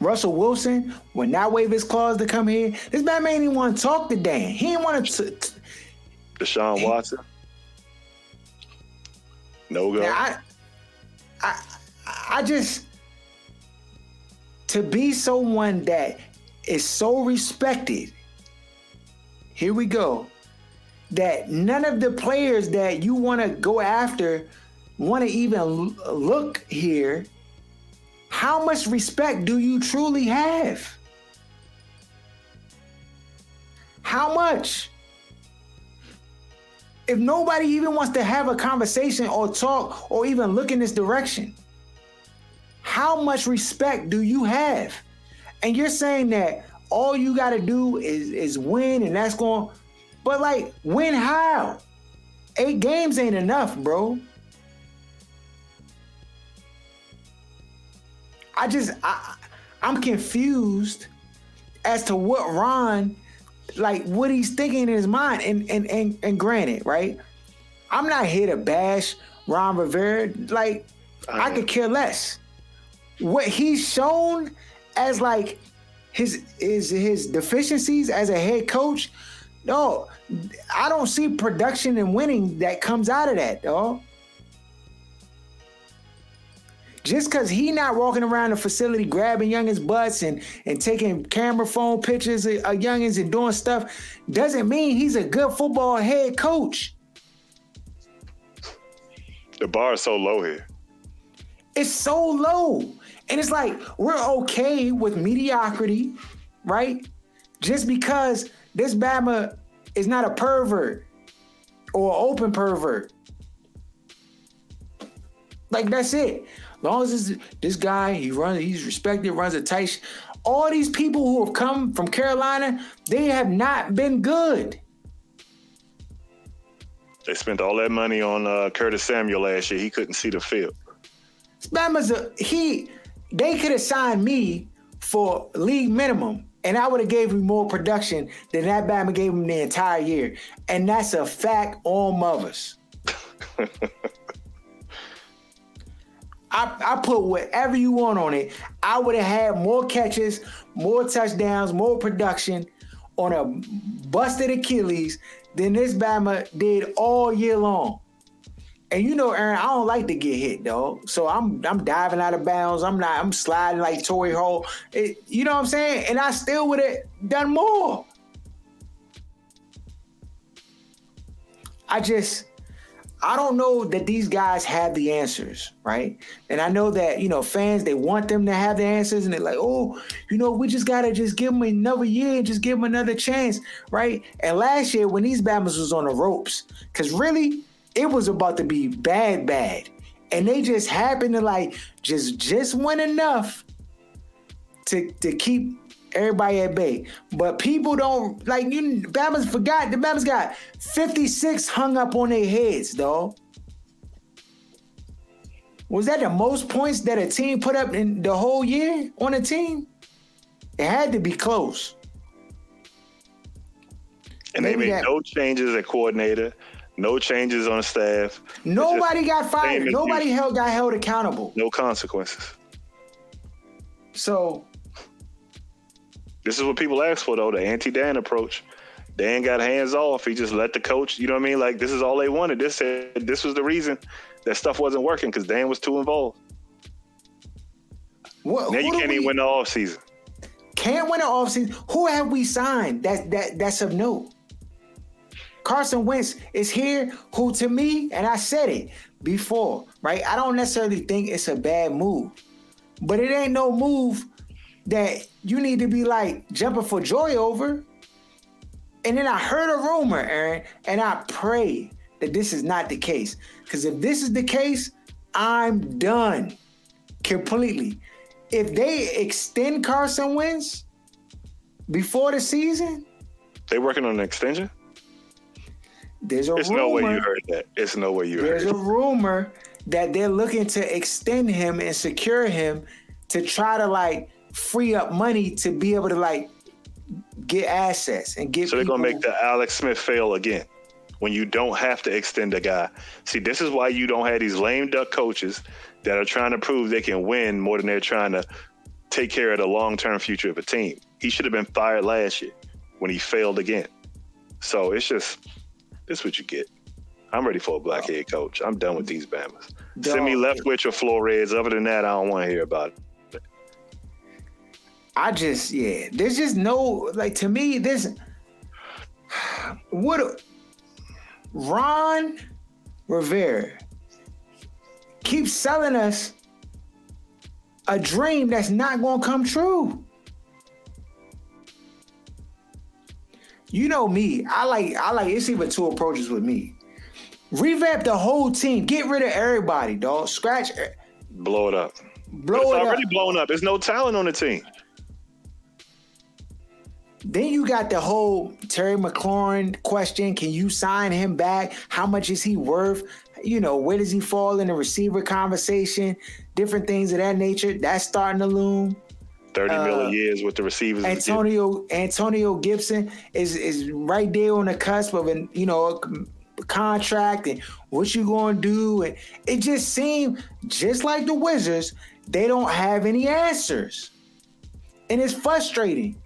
B: Russell Wilson would not wave his claws to come here. This man even want to talk to Dan. He didn't want to.
E: Deshaun Watson. No go.
B: I, I, I just to be someone that is so respected. Here we go. That none of the players that you want to go after want to even look here. How much respect do you truly have? How much? if nobody even wants to have a conversation or talk or even look in this direction, how much respect do you have? And you're saying that all you got to do is is win, and that's going. But like, win how? Eight games ain't enough, bro. I just I I'm confused as to what Ron like what he's thinking in his mind. And and and, and granted, right? I'm not here to bash Ron Rivera. Like I,
E: I
B: could care less. what he's shown as like his his his deficiencies as a head coach, no, I don't see production and winning that comes out of that, dog. Just because he not walking around the facility grabbing youngins' butts and, and taking camera phone pictures of, of youngins and doing stuff doesn't mean he's a good football head coach.
E: The bar is so low here.
B: It's so low. And it's like we're okay with mediocrity, right? Just because this Bama is not a pervert or open pervert. Like that's it. As long as this, this guy, he runs, he's respected, runs a tight. sh- All these people who have come from Carolina, they have not been good.
E: They spent all that money on uh, Curtis Samuel last year. He couldn't see the field.
B: Bama's a he. They could have signed me for league minimum, and I would have gave him more production than that Bama gave him the entire year, and that's a fact on mothers. I, I put whatever you want on it. I would have had more catches, more touchdowns, more production on a busted Achilles than this Bama did all year long. And you know, Aaron, I don't like to get hit, dog. So I'm I'm diving out of bounds. I'm not. I'm sliding like Tory Hall. It, you know what I'm saying? And I still would have done more. I just I don't know that these guys have the answers, right? And I know that you know fans they want them to have the answers, and they're like, oh, you know, we just gotta just give them another year and just give them another chance, right? And last year when these Bama's was on the ropes, because really it was about to be bad, bad, and they just happened to like just just win enough to to keep everybody at bay. But people don't like you. Bama's forgot. The Bama's got fifty six hung up on their heads, though. Was that the most points that a team put up in the whole year on a team? It had to be close.
E: And they made
B: that-
E: no changes at coordinator, no changes on the staff,
B: Nobody got fired. Nobody held got held accountable.
E: no consequences.
B: So
E: This is what people ask for, though the anti Dan approach. Dan got hands off. He just let the coach, you know what I mean? Like, this is all they wanted. This said, this was the reason that stuff wasn't working because Dan was too involved.
B: what?
E: Now you can't
B: we-
E: even win the offseason.
B: Can't win an offseason. Who have we signed? That that that's of note. Carson Wentz is here, who to me, and I said it before, right? I don't necessarily think it's a bad move, but it ain't no move that you need to be like jumping for joy over. And then I heard a rumor, Aaron, and I pray that this is not the case. Because if this is the case, I'm done completely. If they extend Carson Wentz before the season,
E: They working on an extension?
B: there's a
E: There's
B: rumor.
E: no way you heard that. It's no way you
B: There's
E: heard
B: There's
E: a
B: rumor that they're looking to extend him and secure him to try to like free up money to be able to like get assets and get.
E: So they're gonna make the Alex Smith fail again when you don't have to extend a guy. See, this is why you don't have these lame duck coaches that are trying to prove they can win more than they're trying to take care of the long term future of a team. He should have been fired last year when he failed again. So it's just this what you get. I'm ready for a black head coach. I'm done with these Bamas. Send me. Leftwich or Flores. Other than that, I don't want to hear about it.
B: I just yeah. There's just no like to me. This what Ron Rivera keeps selling us a dream that's not going to come true. You know me. I like I like it's even two approaches with me. Revamp the whole team. Get rid of everybody, dog. Scratch
E: Blow it up.
B: blow
E: it's
B: it
E: already
B: up.
E: blown up. There's no talent on the team.
B: Then you got the whole Terry McLaurin question. Can you sign him back? How much is he worth? You know, where does he fall in the receiver conversation? Different things of that nature. That's starting to loom.
E: Thirty
B: Uh,
E: million years with the receivers.
B: Antonio Antonio Gibson is is right there on the cusp of an you know a contract and what you going to do and it just seemed just like the Wizards they don't have any answers. And it's frustrating.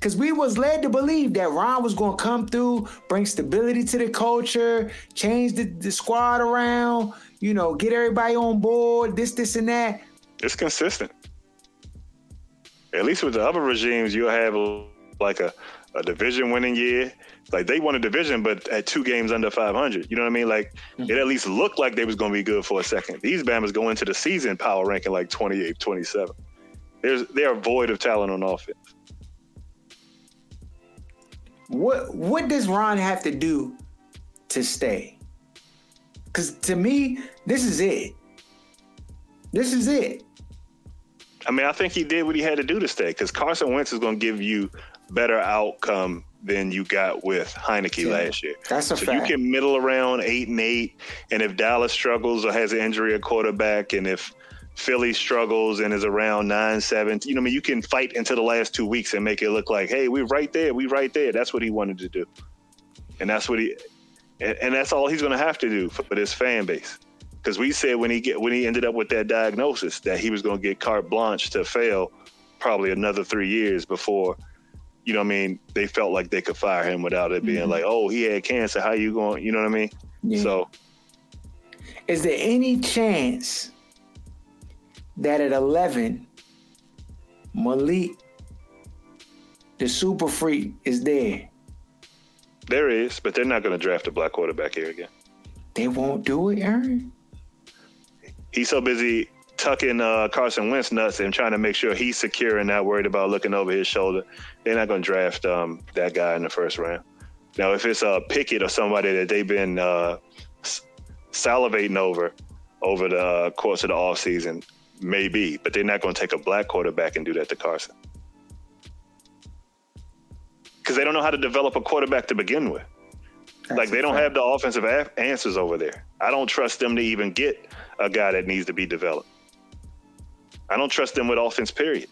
B: Cause we was led to believe that Ron was gonna come through, bring stability to the culture, change the, the squad around, you know, get everybody on board, this, this, and that.
E: It's consistent. At least with the other regimes, you'll have like a, a division winning year. Like they won a division, but at two games under 500. You know what I mean? Like mm-hmm. it at least looked like they was going to be good for a second. These Bama's go into the season power ranking like 28, 27. There's they are void of talent on offense.
B: What what does Ron have to do to stay? Cause to me, this is it. This is it.
E: I mean, I think he did what he had to do to stay because Carson Wentz is going to give you better outcome than you got with Heinicke
B: Yeah,
E: last year.
B: that's a
E: so
B: fact.
E: you can middle around eight and eight, and if Dallas struggles or has an injury at quarterback, and if Philly struggles and is around nine, seven, you know, I mean, you can fight into the last two weeks and make it look like, hey, we're right there, we're right there. That's what he wanted to do, and that's what he, and, and that's all he's going to have to do for, for this fan base. Because we said when he get when he ended up with that diagnosis that he was going to get carte blanche to fail probably another three years before you know what I mean, they felt like they could fire him without it being mm-hmm. like, oh, he had cancer. How you going? You know what I mean?
B: Yeah.
E: So
B: Is there any chance that at 11, Malik, the super freak, is there?
E: there is, but they're not going to draft a black quarterback here again.
B: They won't do it, Aaron?
E: He's so busy tucking uh, Carson Wentz nuts and trying to make sure he's secure and not worried about looking over his shoulder. They're not going to draft um, that guy in the first round. Now, if it's a Pickett or somebody that they've been uh, salivating over over the uh, course of the offseason, maybe, but they're not going to take a black quarterback and do that to Carson. Because they don't know how to develop a quarterback to begin with. like they don't have the offensive a- answers over there. I don't trust them to even get a guy that needs to be developed. I don't trust them with offense. Period.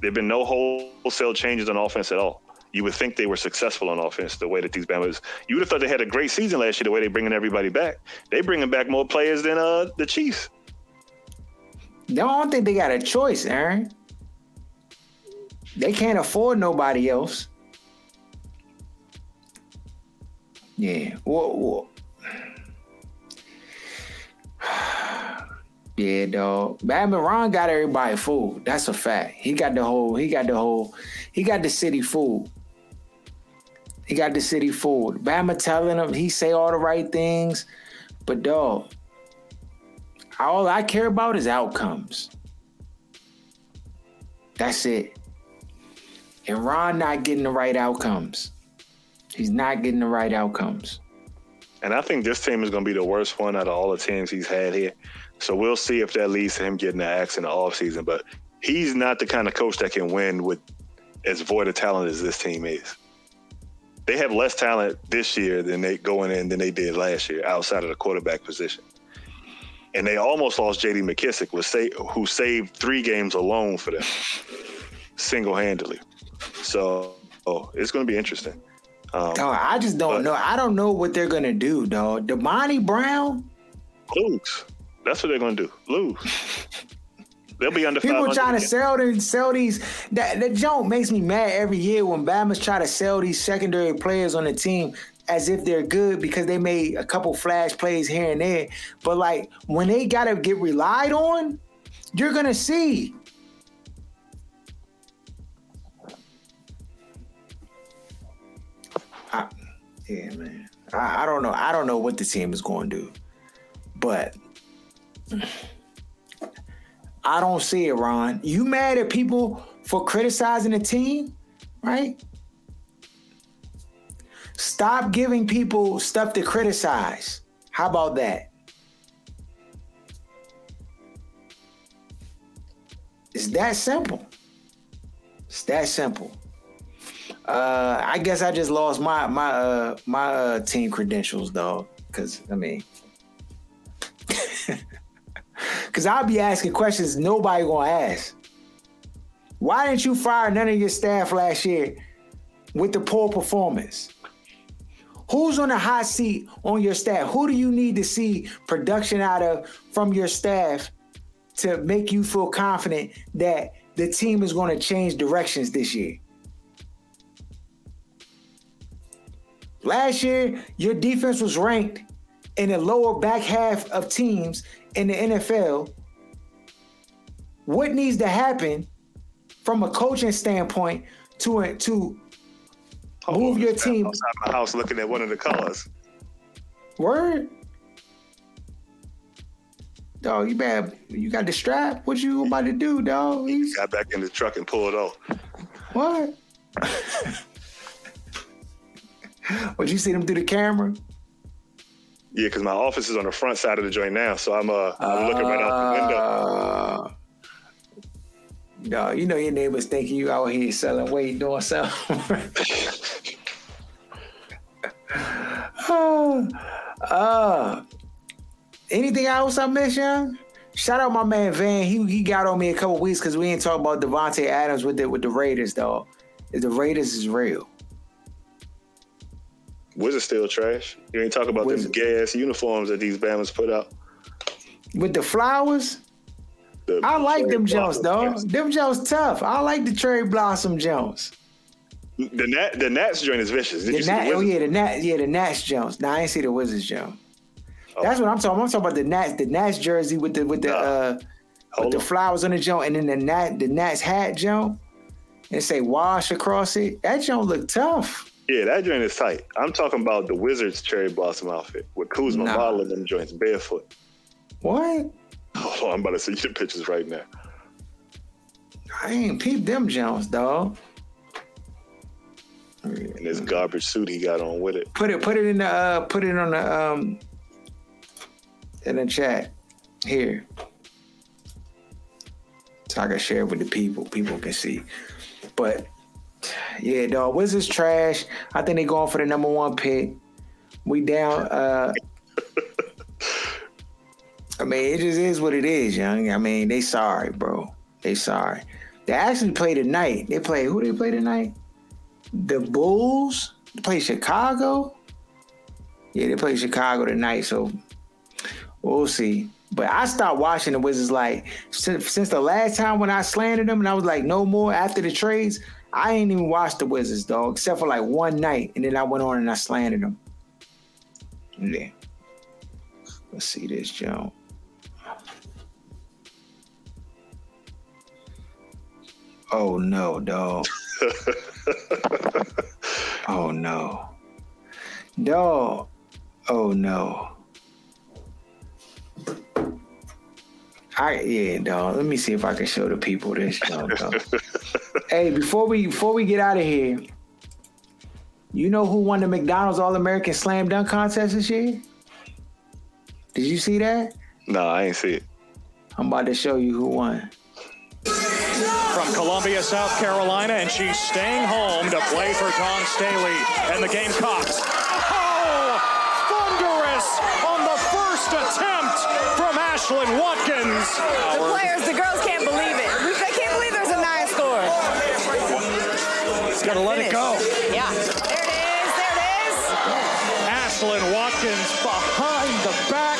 E: There've been no wholesale changes on offense at all. You would think they were successful on offense the way that these Bama's. You would have thought they had a great season last year the way they're bringing everybody back. They're bringing back more players than uh, the Chiefs.
B: I don't think they got a choice, Aaron. They can't afford nobody else. Yeah. Whoa, whoa. Yeah, dog. Batman Ron got everybody fooled. That's a fact. He got the whole. He got the whole. He got the city fooled. He got the city fooled. Bama telling him he say all the right things, but dog, all I care about is outcomes. That's it. And Ron not getting the right outcomes. He's not getting the right outcomes.
E: And I think this team is going to be the worst one out of all the teams he's had here. So we'll see if that leads to him getting the axe in the offseason. But he's not the kind of coach that can win with as void of talent as this team is. They have less talent this year than they going in than they did last year outside of the quarterback position. And they almost lost J.D. McKissic, was who saved three games alone for them, single handedly. So oh, it's going to be interesting. Um,
B: Dog, I just don't
E: But-
B: know. I don't know what they're gonna do, dog. Damani Brown.
E: lose. That's what they're going to do. Lose. They'll be under
B: People
E: 500
B: trying to sell them, sell these. That that joke makes me mad every year when Bama's try to sell these secondary players on the team as if they're good because they made a couple flash plays here and there. But like when they gotta get relied on, you're gonna see. I, yeah, man. I, I don't know. I don't know what the team is going to do, but. I don't see it, Ron. You mad at people for criticizing the team, right? Stop giving people stuff to criticize. How about that? It's that simple. It's that simple. Uh, I guess I just lost my my uh, my uh, team credentials, though, because I mean, because I'll be asking questions nobody gonna ask. Why didn't you fire none of your staff last year with the poor performance? Who's on the hot seat on your staff? Who do you need to see production out of from your staff to make you feel confident that the team is going to change directions this year? Last year, your defense was ranked in the lower back half of teams in the NFL. What needs to happen from a coaching standpoint to to Move your
E: I'm
B: team?
E: outside my house looking at one of the colors.
B: Word. Dog, you bad. You got the strap. What you about to do, dog? He's-
E: Got back in the truck and pulled off.
B: What? Would you see them through the camera?
E: Yeah, because my office is on the front side of the joint now, so I'm uh I'm looking right out the window.
B: No, you know your neighbors thinking you out here selling weight, doing something. uh, uh, anything else I missed, young? Shout out my man Van. He he got on me a couple weeks because we ain't talk about Davante Adams with the with the Raiders, though. If the Raiders is real.
E: Wizards still trash. You ain't talking about them
B: Wizards.
E: gay ass uniforms that these Bama's put out.
B: With the flowers,
E: The
B: I like them Jones,
E: though.
B: dog. Them Jones tough. I like the cherry blossom Jones.
E: The Nat the Nats joint is vicious. Did
B: The
E: you see
B: Nat,
E: the
B: oh yeah, the Nat, yeah, the Nats Jones. Now I ain't see the Wizards Jones. That's what I'm talking. I'm talking about the Nats, the Nats jersey with the with the
E: Nah.
B: uh with the flowers on the joint, and then the Nat the Nats hat joint, and say wash across it. That joint look tough.
E: Yeah, that joint is tight. I'm talking about the Wizards cherry blossom outfit with Kuzma
B: Nah.
E: modeling them joints barefoot.
B: What?
E: Hold on, I'm about to see you the pictures right now.
B: I ain't peeped them Jones, dog.
E: And this garbage suit he got on with it.
B: Put it put it in the uh put it on the um in the chat here. So I can share it with the people. People can see. But yeah, dog, Wizards trash. I think they going for the number one pick. We down uh I mean, it just is what it is, young. I mean, they sorry, bro. They sorry. They actually play tonight. They play who they play tonight? The Bulls They play Chicago. Yeah, they play Chicago tonight, so we'll see. But I stopped watching the Wizards like since, since the last time when I slandered them, and I was like, no more after the trades. I ain't even watched the Wizards, dog, except for like one night, and then I went on and I slandered them. Yeah. Let's see this, Joe. Oh no, dog. oh no. Dog. Oh no. I yeah, dog. Let me see if I can show the people this, dog. dog. hey, before we before we get out of here, you know who won the McDonald's All American Slam Dunk contest this year? Did you see that?
E: No, I ain't see it.
B: I'm about to show you who won.
F: From Columbia, South Carolina, and she's staying home to play for Dawn Staley and the Gamecocks. Oh, thunderous on the first attempt from Ashlyn Watkins.
G: The players, the girls can't believe it. They can't believe there's a nine score.
F: Got to let it go.
G: Yeah. There it is. There it is.
F: Ashlyn Watkins behind the back.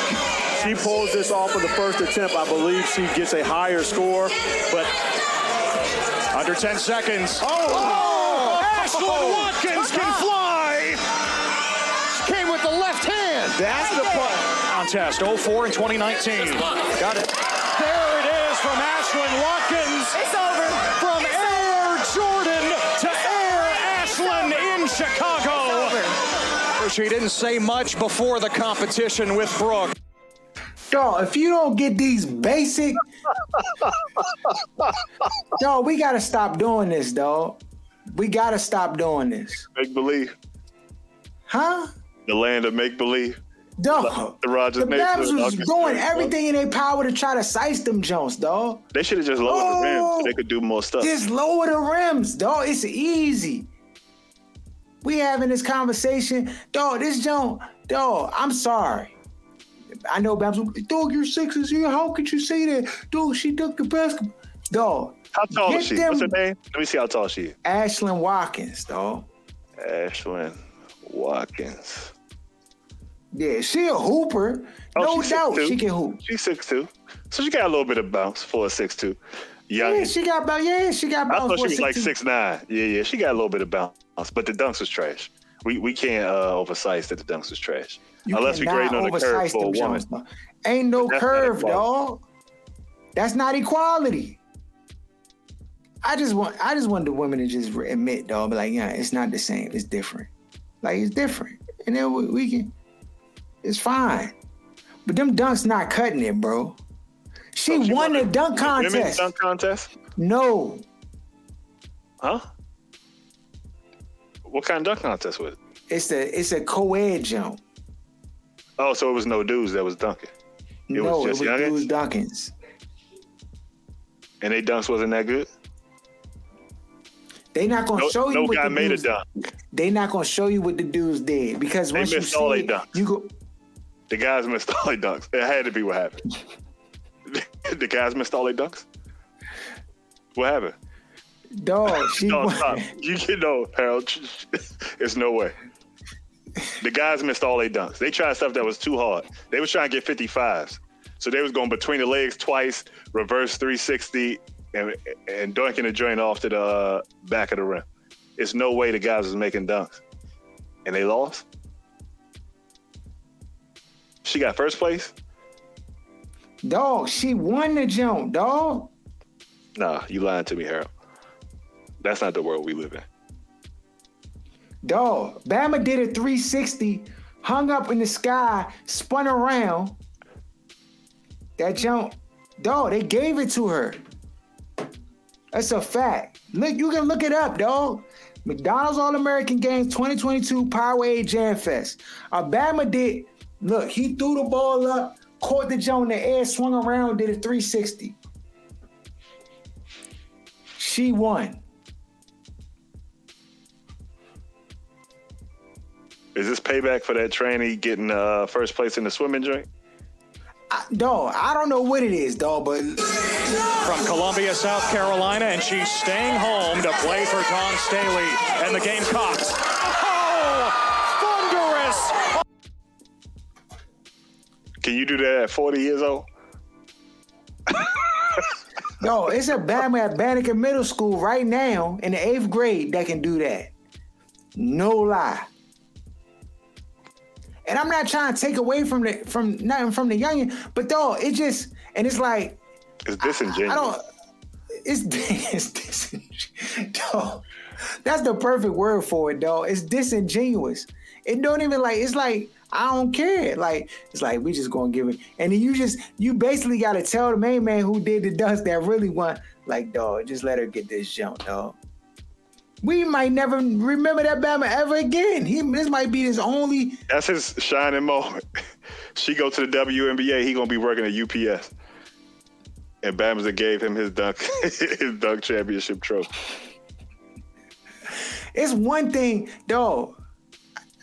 H: She pulls this off in the first attempt. I believe she gets a higher score, but
F: Under 10 seconds. Oh! oh. oh. Ashlyn Watkins can fly. She came with the left hand.
H: that's the part.
F: Contest 04 in 2019. Got it. There it is from Ashlyn Watkins.
G: It's over.
F: From
G: It's
F: Air Jordan to Air Ashland in Chicago. She didn't say much before the competition with Brooke.
B: Dog, if you don't get these basic, dog, we gotta stop doing this, dog. We gotta stop doing this,
E: Make believe.
B: huh?
E: The land of make believe.
B: Dog,
E: The Rogers
B: the Babs was
E: August
B: doing
E: Straight,
B: everything in their power to try to size them Jones, dog.
E: They should have just lowered the rim
B: Oh.
E: so they oh, could do more stuff.
B: Just lower the rims, dog. It's easy. We having this conversation, dog. This Jones, dog. I'm sorry. I know Babs. Dog, you're sixes here. How could you say that, dog? She took the basketball, dog.
E: How tall is she?
B: them-
E: What's her name? Let me see how tall she is.
B: Ashlyn Watkins, dog.
E: Ashlyn Watkins.
B: Yeah, she a hooper.
E: Oh,
B: no doubt
E: 6'2".
B: she can hoop.
E: She's six two, so she got a little bit of bounce for a six two.
B: Yeah, she got about yeah, she got
E: bounce.
B: I
E: thought she was like
B: 6'2".
E: six nine. Yeah, yeah, she got a little bit of bounce, but the dunks was trash. We we can't uh, oversize that the dunks was trash.
B: You
E: Unless we grade on the curve for a woman.
B: Jones. Ain't no curve, dog. That's not equality. I just want I just want the women to just admit, dog, be like, yeah, it's not the same. It's different. Like it's different. And then we, we can it's fine. But them dunks not cutting it, bro. She,
E: Oh, she
B: won the dunk
E: Women's
B: contest.
E: dunk contest?
B: No.
E: Huh? What kind of dunk contest was it?
B: It's a it's a co-ed jump.
E: Oh, so it was no dudes that was dunking. It
B: no,
E: was just
B: it was
E: youngins?
B: dudes Dunkins.
E: And they dunks wasn't that good?
B: They not gonna
E: No,
B: show you
E: no
B: what
E: guy
B: the
E: made a dunk.
B: They not gonna show you what the dudes did because
E: They
B: once you
E: missed
B: see
E: all
B: it,
E: dunks.
B: you go.
E: The guys missed all their dunks. It had to be what happened. the guys missed all their dunks? What happened?
B: Dog, she
E: No, stop. You can know, Harold. It's no way. The guys missed all their dunks. They tried stuff that was too hard. They was trying to get 55s. So they was going between the legs twice, reverse 360, and and dunking the joint off to the uh, back of the rim. It's no way the guys was making dunks. And they lost? She got first place?
B: Dog, she won the jump, dog.
E: Nah, you lying to me, Harold. That's not the world we live in.
B: Dog, Bama did a 360, hung up in the sky, spun around. That jump, dog, they gave it to her. That's a fact. Look, you can look it up, dog. McDonald's All American Games 2022 Powerade Jam Fest. Alabama did, look, he threw the ball up, caught the jump in the air, swung around, did a 360. She won.
E: Is this payback for that trainee getting uh, first place in the swimming joint?
B: I, dog, I don't know what it is, dog, but
F: From Columbia, South Carolina, and she's staying home to play for Dawn Staley and the Gamecocks. Oh, thunderous!
E: Can you do that at 40 years old?
B: no, it's a Bama at Banneker Middle School right now in the eighth grade that can do that. No lie. And I'm not trying to take away from the from nothing from the youngin, but though it just and it's like
E: It's disingenuous.
B: I don't. It's it's disingenuous. Dog, that's the perfect word for it, dog. It's disingenuous. It don't even like. It's like I don't care. Like it's like we just gonna give it, and then you just you basically got to tell the main man who did the dust that really want. Like dog, just let her get this jump, dog. We might never remember that Bama ever again. He this might be his only.
E: That's his shining moment. she go to the WNBA, he gonna be working at UPS. And Bama's gave him his dunk his dunk championship trophy.
B: It's one thing, though.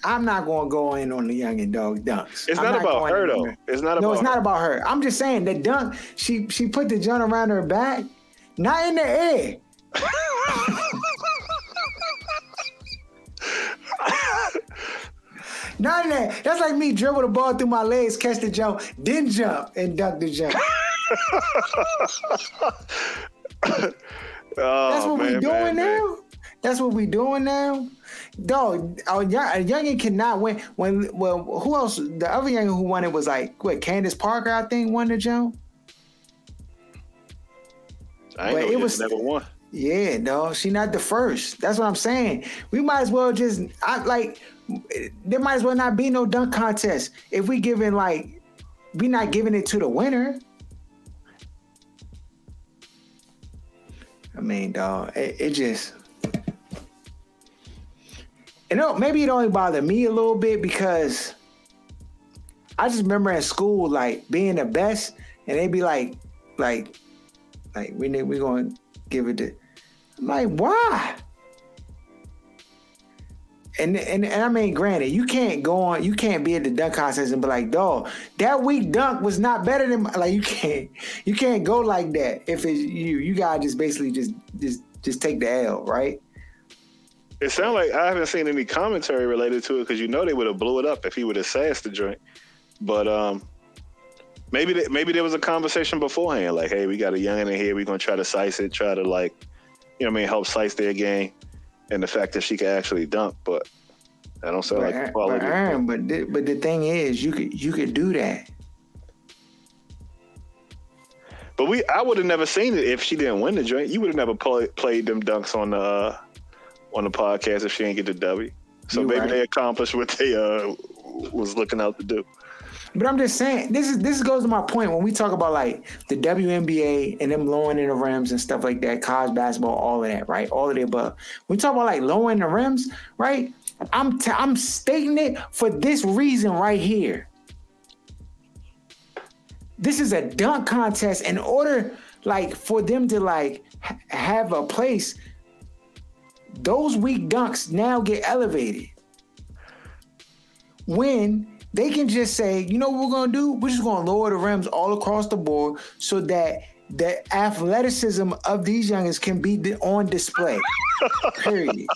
B: I'm not gonna go in on the youngin dog dunks.
E: It's
B: I'm
E: not about her, though.
B: there.
E: It's not about
B: No,
E: about
B: it's not about her. I'm just saying the dunk. She she put the junk around her back, not in the air. Not in there. That's like me dribble the ball through my legs, catch the jump, then jump and dunk the jump.
E: Oh,
B: That's what we doing
E: man, man.
B: now. That's what we doing now. Dog, a young, a youngin cannot win. When well, who else? The other youngin who won it was like what? Candace Parker, I think, won the jump.
E: I ain't
B: But
E: know
B: it was
E: never won.
B: Yeah, no, she not the first. That's what I'm saying. We might as well just I like there might as well not be no dunk contest. If we giving like we not giving it to the winner. I mean, dog, it, it just you know, maybe it only bothered me a little bit because I just remember in school like being the best, and they'd be like, like, like we need we gonna give it to. I'm like, why? And, and and I mean, granted, you can't go on, you can't be at the dunk contest and be like, dog, that week dunk was not better than my-" like you can't you can't go like that if it's you. You gotta just basically just just just take the L, right?
E: It sounds like I haven't seen any commentary related to it because you know they would have blew it up if he would have sassed the joint. But um, maybe th- maybe there was a conversation beforehand, like, hey, we got a youngin in here, we're gonna try to size it, try to like, you know, I mean, help size their game, and the fact that she can actually dump, But I don't sound
B: But,
E: like
B: but,
E: quality.
B: Aaron, but the, but the thing is, you could you could do that.
E: But we, I would have never seen it if she didn't win the joint. You would have never play, played them dunks on the uh, on the podcast if she didn't get the W. So
B: You
E: maybe
B: right.
E: they accomplished what they uh, was looking out to do.
B: But I'm just saying, this is this goes to my point when we talk about like the WNBA and them lowering in the rims and stuff like that, college basketball, all of that, right? All of the above. We talk about like lowering the rims, right? I'm t- I'm stating it for this reason right here. This is a dunk contest. In order, like, for them to like ha- have a place, those weak dunks now get elevated when they can just say, you know what we're gonna do? We're just gonna lower the rims all across the board so that the athleticism of these youngins can be on display. Period.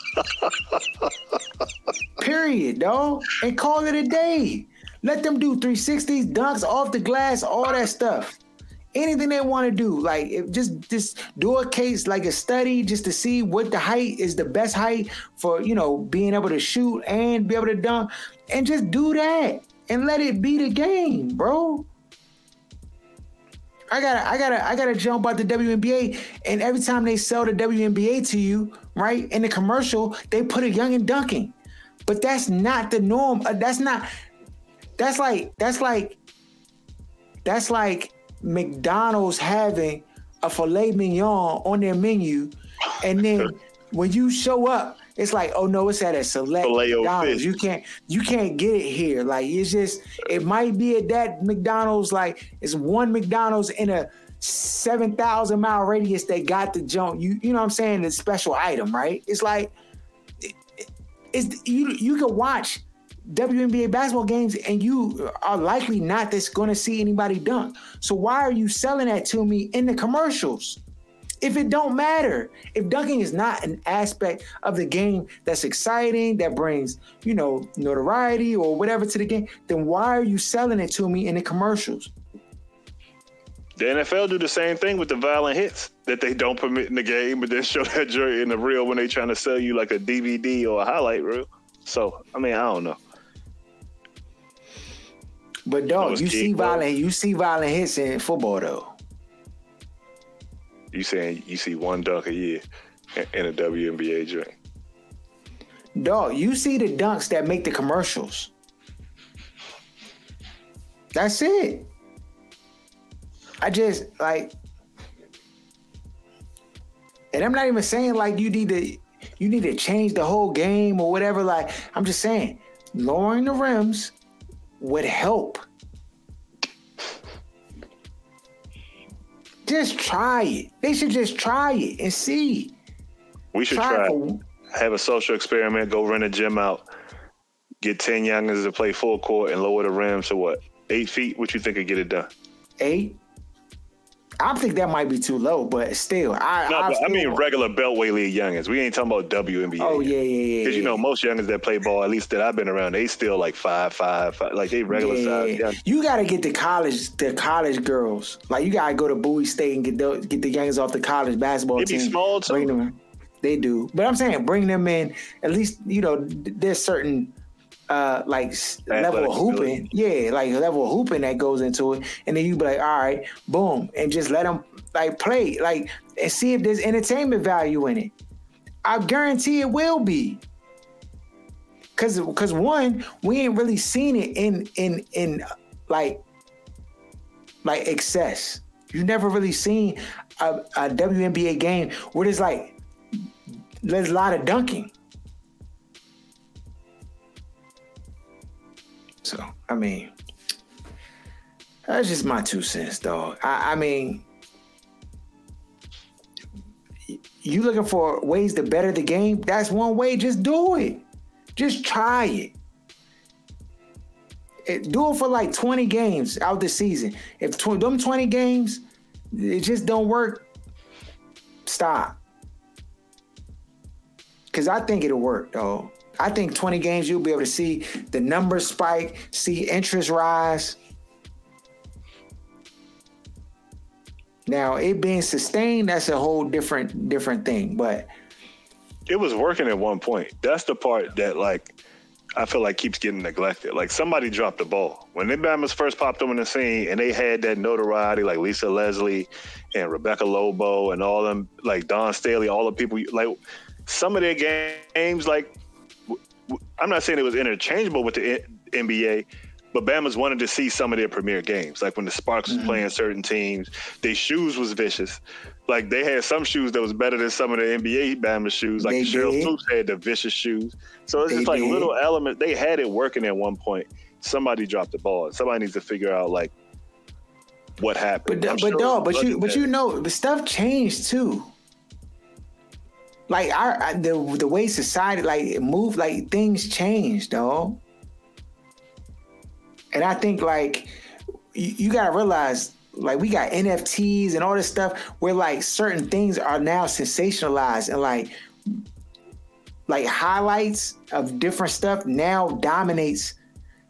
B: Period, dog. And call it a day. Let them do 360s, dunks off the glass, all that stuff. Anything they want to do, like just just do a case like a study just to see what the height is the best height for you know being able to shoot and be able to dunk, and just do that and let it be the game, bro. I gotta, I gotta, I gotta jump out the WNBA, and every time they sell the WNBA to you, right in the commercial, they put a young and dunking, but that's not the norm. Uh, that's not. That's like that's like that's like McDonald's having a filet mignon on their menu, and then when you show up, it's like, oh no, it's at a select. McDonald's. You can't you can't get it here. Like it's just it might be at that McDonald's. Like it's one McDonald's in a seven thousand mile radius that got the junk. You you know what I'm saying? The special item, right? It's like it- it's you you can watch WNBA basketball games and you are likely not that's going to see anybody dunk. So why are you selling that to me in the commercials? If it don't matter, if dunking is not an aspect of the game that's exciting, that brings, you know, notoriety or whatever to the game, then why are you selling it to me in the commercials?
E: The NFL do the same thing with the violent hits that they don't permit in the game, but then show that joint in the reel when they trying to sell you like a DVD or a highlight reel. So I mean, I don't know.
B: But dog, you see
E: bro.
B: violent, you see violent hits in football though.
E: You saying you see one dunk a year in- a WNBA joint?
B: Dog, you see the dunks that make the commercials. That's it. I just like, and I'm not even saying like you need to, you need to change the whole game or whatever. Like, I'm just saying, lowering the rims would help. Just try it. They should just try it and see.
E: We should
B: Try
E: try.
B: for-
E: Have a social experiment. Go rent a gym out. Get ten youngins to play full court and lower the rim to what eight feet. What you think could get it done?
B: eight. I think that might be too low, but still, I
E: No,
B: I,
E: but I mean
B: want-
E: regular Beltway league youngins. We ain't talking about WNBA.
B: Oh yeah, yeah, yeah.
E: Because you know most youngins that play ball, at least that I've been around, they still like five, five, five like they regular size.
B: Yeah.
E: young-
B: You gotta get the college, the college girls. Like you gotta go to Bowie State and get the, get the youngins off the college basketball
E: They be
B: team.
E: small, too.
B: Bring them in. They do, but I'm saying bring them in. At least you know there's certain uh like level of hooping. Yeah, like level of hooping that goes into it, and then you be like, all right, boom, and just let them like play, like and see if there's entertainment value in it. I guarantee it will be. Cause, cause one, we ain't really seen it in in in like like excess. You never really seen a, a WNBA game where there's like there's a lot of dunking. I mean, that's just my two cents, dog. I, I mean, you looking for ways to better the game? That's one way. Just do it. Just try it. It- do it for like 20 games out the season. If tw- them 20 games, it just don't work, stop. Because I think it'll work, though. I think 20 games, you'll be able to see the numbers spike, see interest rise. Now, it being sustained, that's a whole different different thing. But
E: it was working at one point. That's the part that like I feel like keeps getting neglected. Like somebody dropped the ball when the Bama's first popped on the scene, and they had that notoriety, like Lisa Leslie and Rebecca Lobo and all them, like Dawn Staley, all the people. Like some of their games, like I'm not saying it was interchangeable with the NBA, but Bama's wanted to see some of their premier games. Like when the Sparks was mm-hmm. playing certain teams, their shoes was vicious. Like they had some shoes that was better than some of the NBA Bama shoes. Like the Sheryl Swoopes had the vicious shoes. So it's they just like did. little elements. They had it working at one point. Somebody dropped the ball. Somebody needs to figure out like what happened.
B: But, but sure dog, but you but you know, the stuff changed too. Like our the the way society like moved, like things changed, dog. And I think like you, you gotta realize like we got NFTs and all this stuff where like certain things are now sensationalized and like like highlights of different stuff now dominates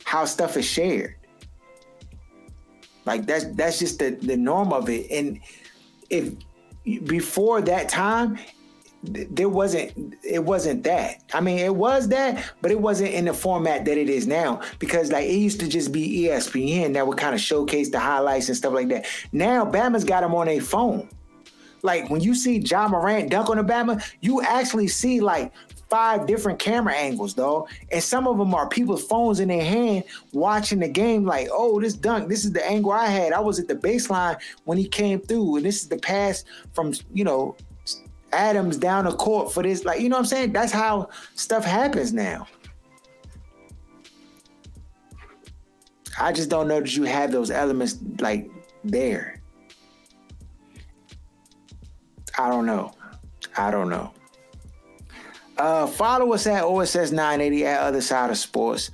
B: how stuff is shared. Like that's that's just the the norm of it. And if before that time, there wasn't it wasn't that i mean it was that but it wasn't in the format that it is now because like it used to just be espn that would kind of showcase the highlights and stuff like that now bama's got them on a phone like when you see Ja Morant dunk on the Bama, you actually see like five different camera angles, though. And some of them are people's phones in their hand watching the game, like, oh, this dunk, this is the angle I had. I was at the baseline when he came through, and this is the pass from, you know, Adams down the court for this. Like, you know what I'm saying? That's how stuff happens now. I just don't know that you have those elements like there. I don't know. I don't know. Uh, follow us at OSS 980 at Other Side of Sports.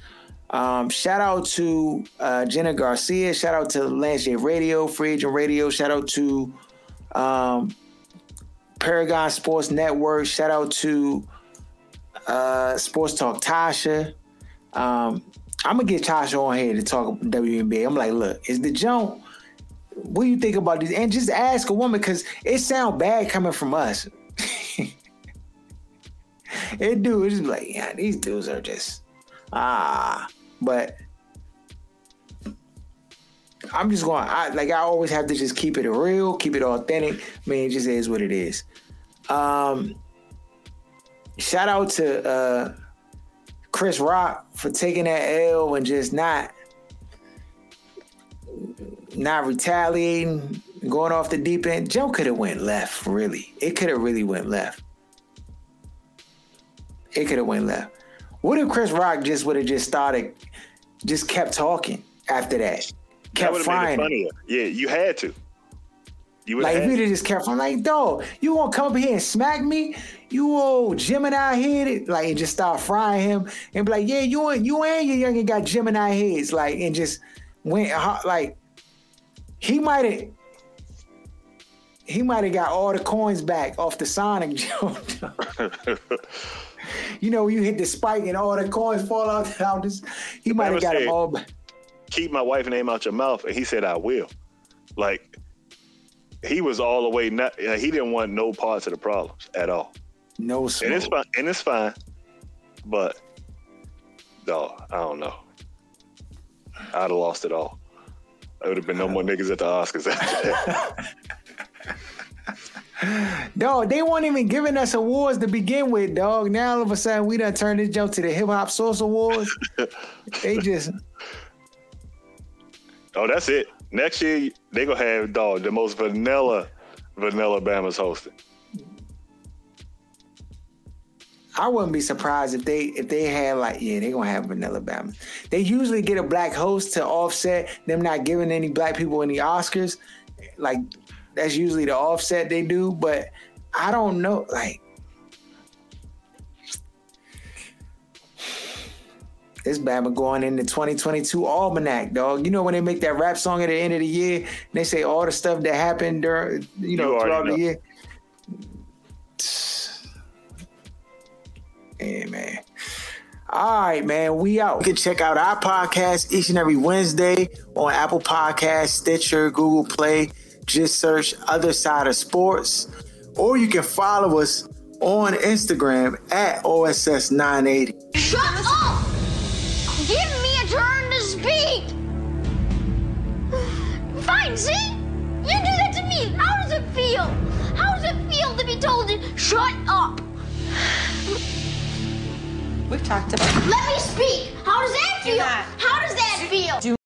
B: Um, shout out to uh, Jenna Garcia. Shout out to Lance J Radio, Free Agent Radio. Shout out to um, Paragon Sports Network. Shout out to uh, Sports Talk Tasha. Um, I'm gonna get Tasha on here to talk WNBA. I'm like, look, is the jump? What do you think about this? And just ask a woman because it sound bad coming from us. it do. It's just like, yeah, these dudes are just ah. But I'm just going. I like. I always have to just keep it real, keep it authentic. I mean, it just is what it is. Um, shout out to uh, Chris Rock for taking that L and just not not retaliating, going off the deep end. Joe could have went left. Really, it could have really went left. It could have went left. What if Chris Rock just would have just started, just kept talking after that? Kept frying.
E: It Yeah, you had to.
B: You like if you just kept I'm like, dog, you won't come up here and smack me? You old Gemini head, like and just start frying him and be like, yeah, you and you and your youngin got Gemini heads, like and just went like he might have he might have got all the coins back off the Sonic joke. you know, you hit the spike and all the coins fall out. out this, he might have got them all back
E: keep my wife name out your mouth, and he said I will. Like he was all the way not. He didn't want no parts of the problems at all.
B: No, smoke.
E: and it's fine. And it's fine, but dog, I don't know. I'd have lost it all. There would have been no more niggas at the Oscars after that.
B: dog, they weren't even giving us awards to begin with, dog. Now all of a sudden we done turned this jump to the Hip Hop Source Awards. they just
E: Oh, that's it. Next year they gonna have dog the most vanilla vanilla Bama's hosting.
B: I wouldn't be surprised if they if they had like yeah they gonna have vanilla Bama. They usually get a black host to offset them not giving any black people any Oscars. Like that's usually the offset they do, but I don't know like This Bama going into 2022 almanac, dog. You know when they make that rap song at the end of the year, they say all the stuff that happened during, you know, you throughout know. the year. saying, man. All right, man. We out. You can check out our podcast each and every Wednesday on Apple Podcasts, Stitcher, Google Play. Just search Other Side of Sports. Or you can follow us on Instagram at OSS980.
I: Shut up! Give me a turn to speak! Fine, see? You do that to me. How does it feel? How does it feel to be told to shut up?
G: We've talked about
I: Let me speak. How does that
G: Do
I: feel?
G: not.
I: How does that feel?
G: Do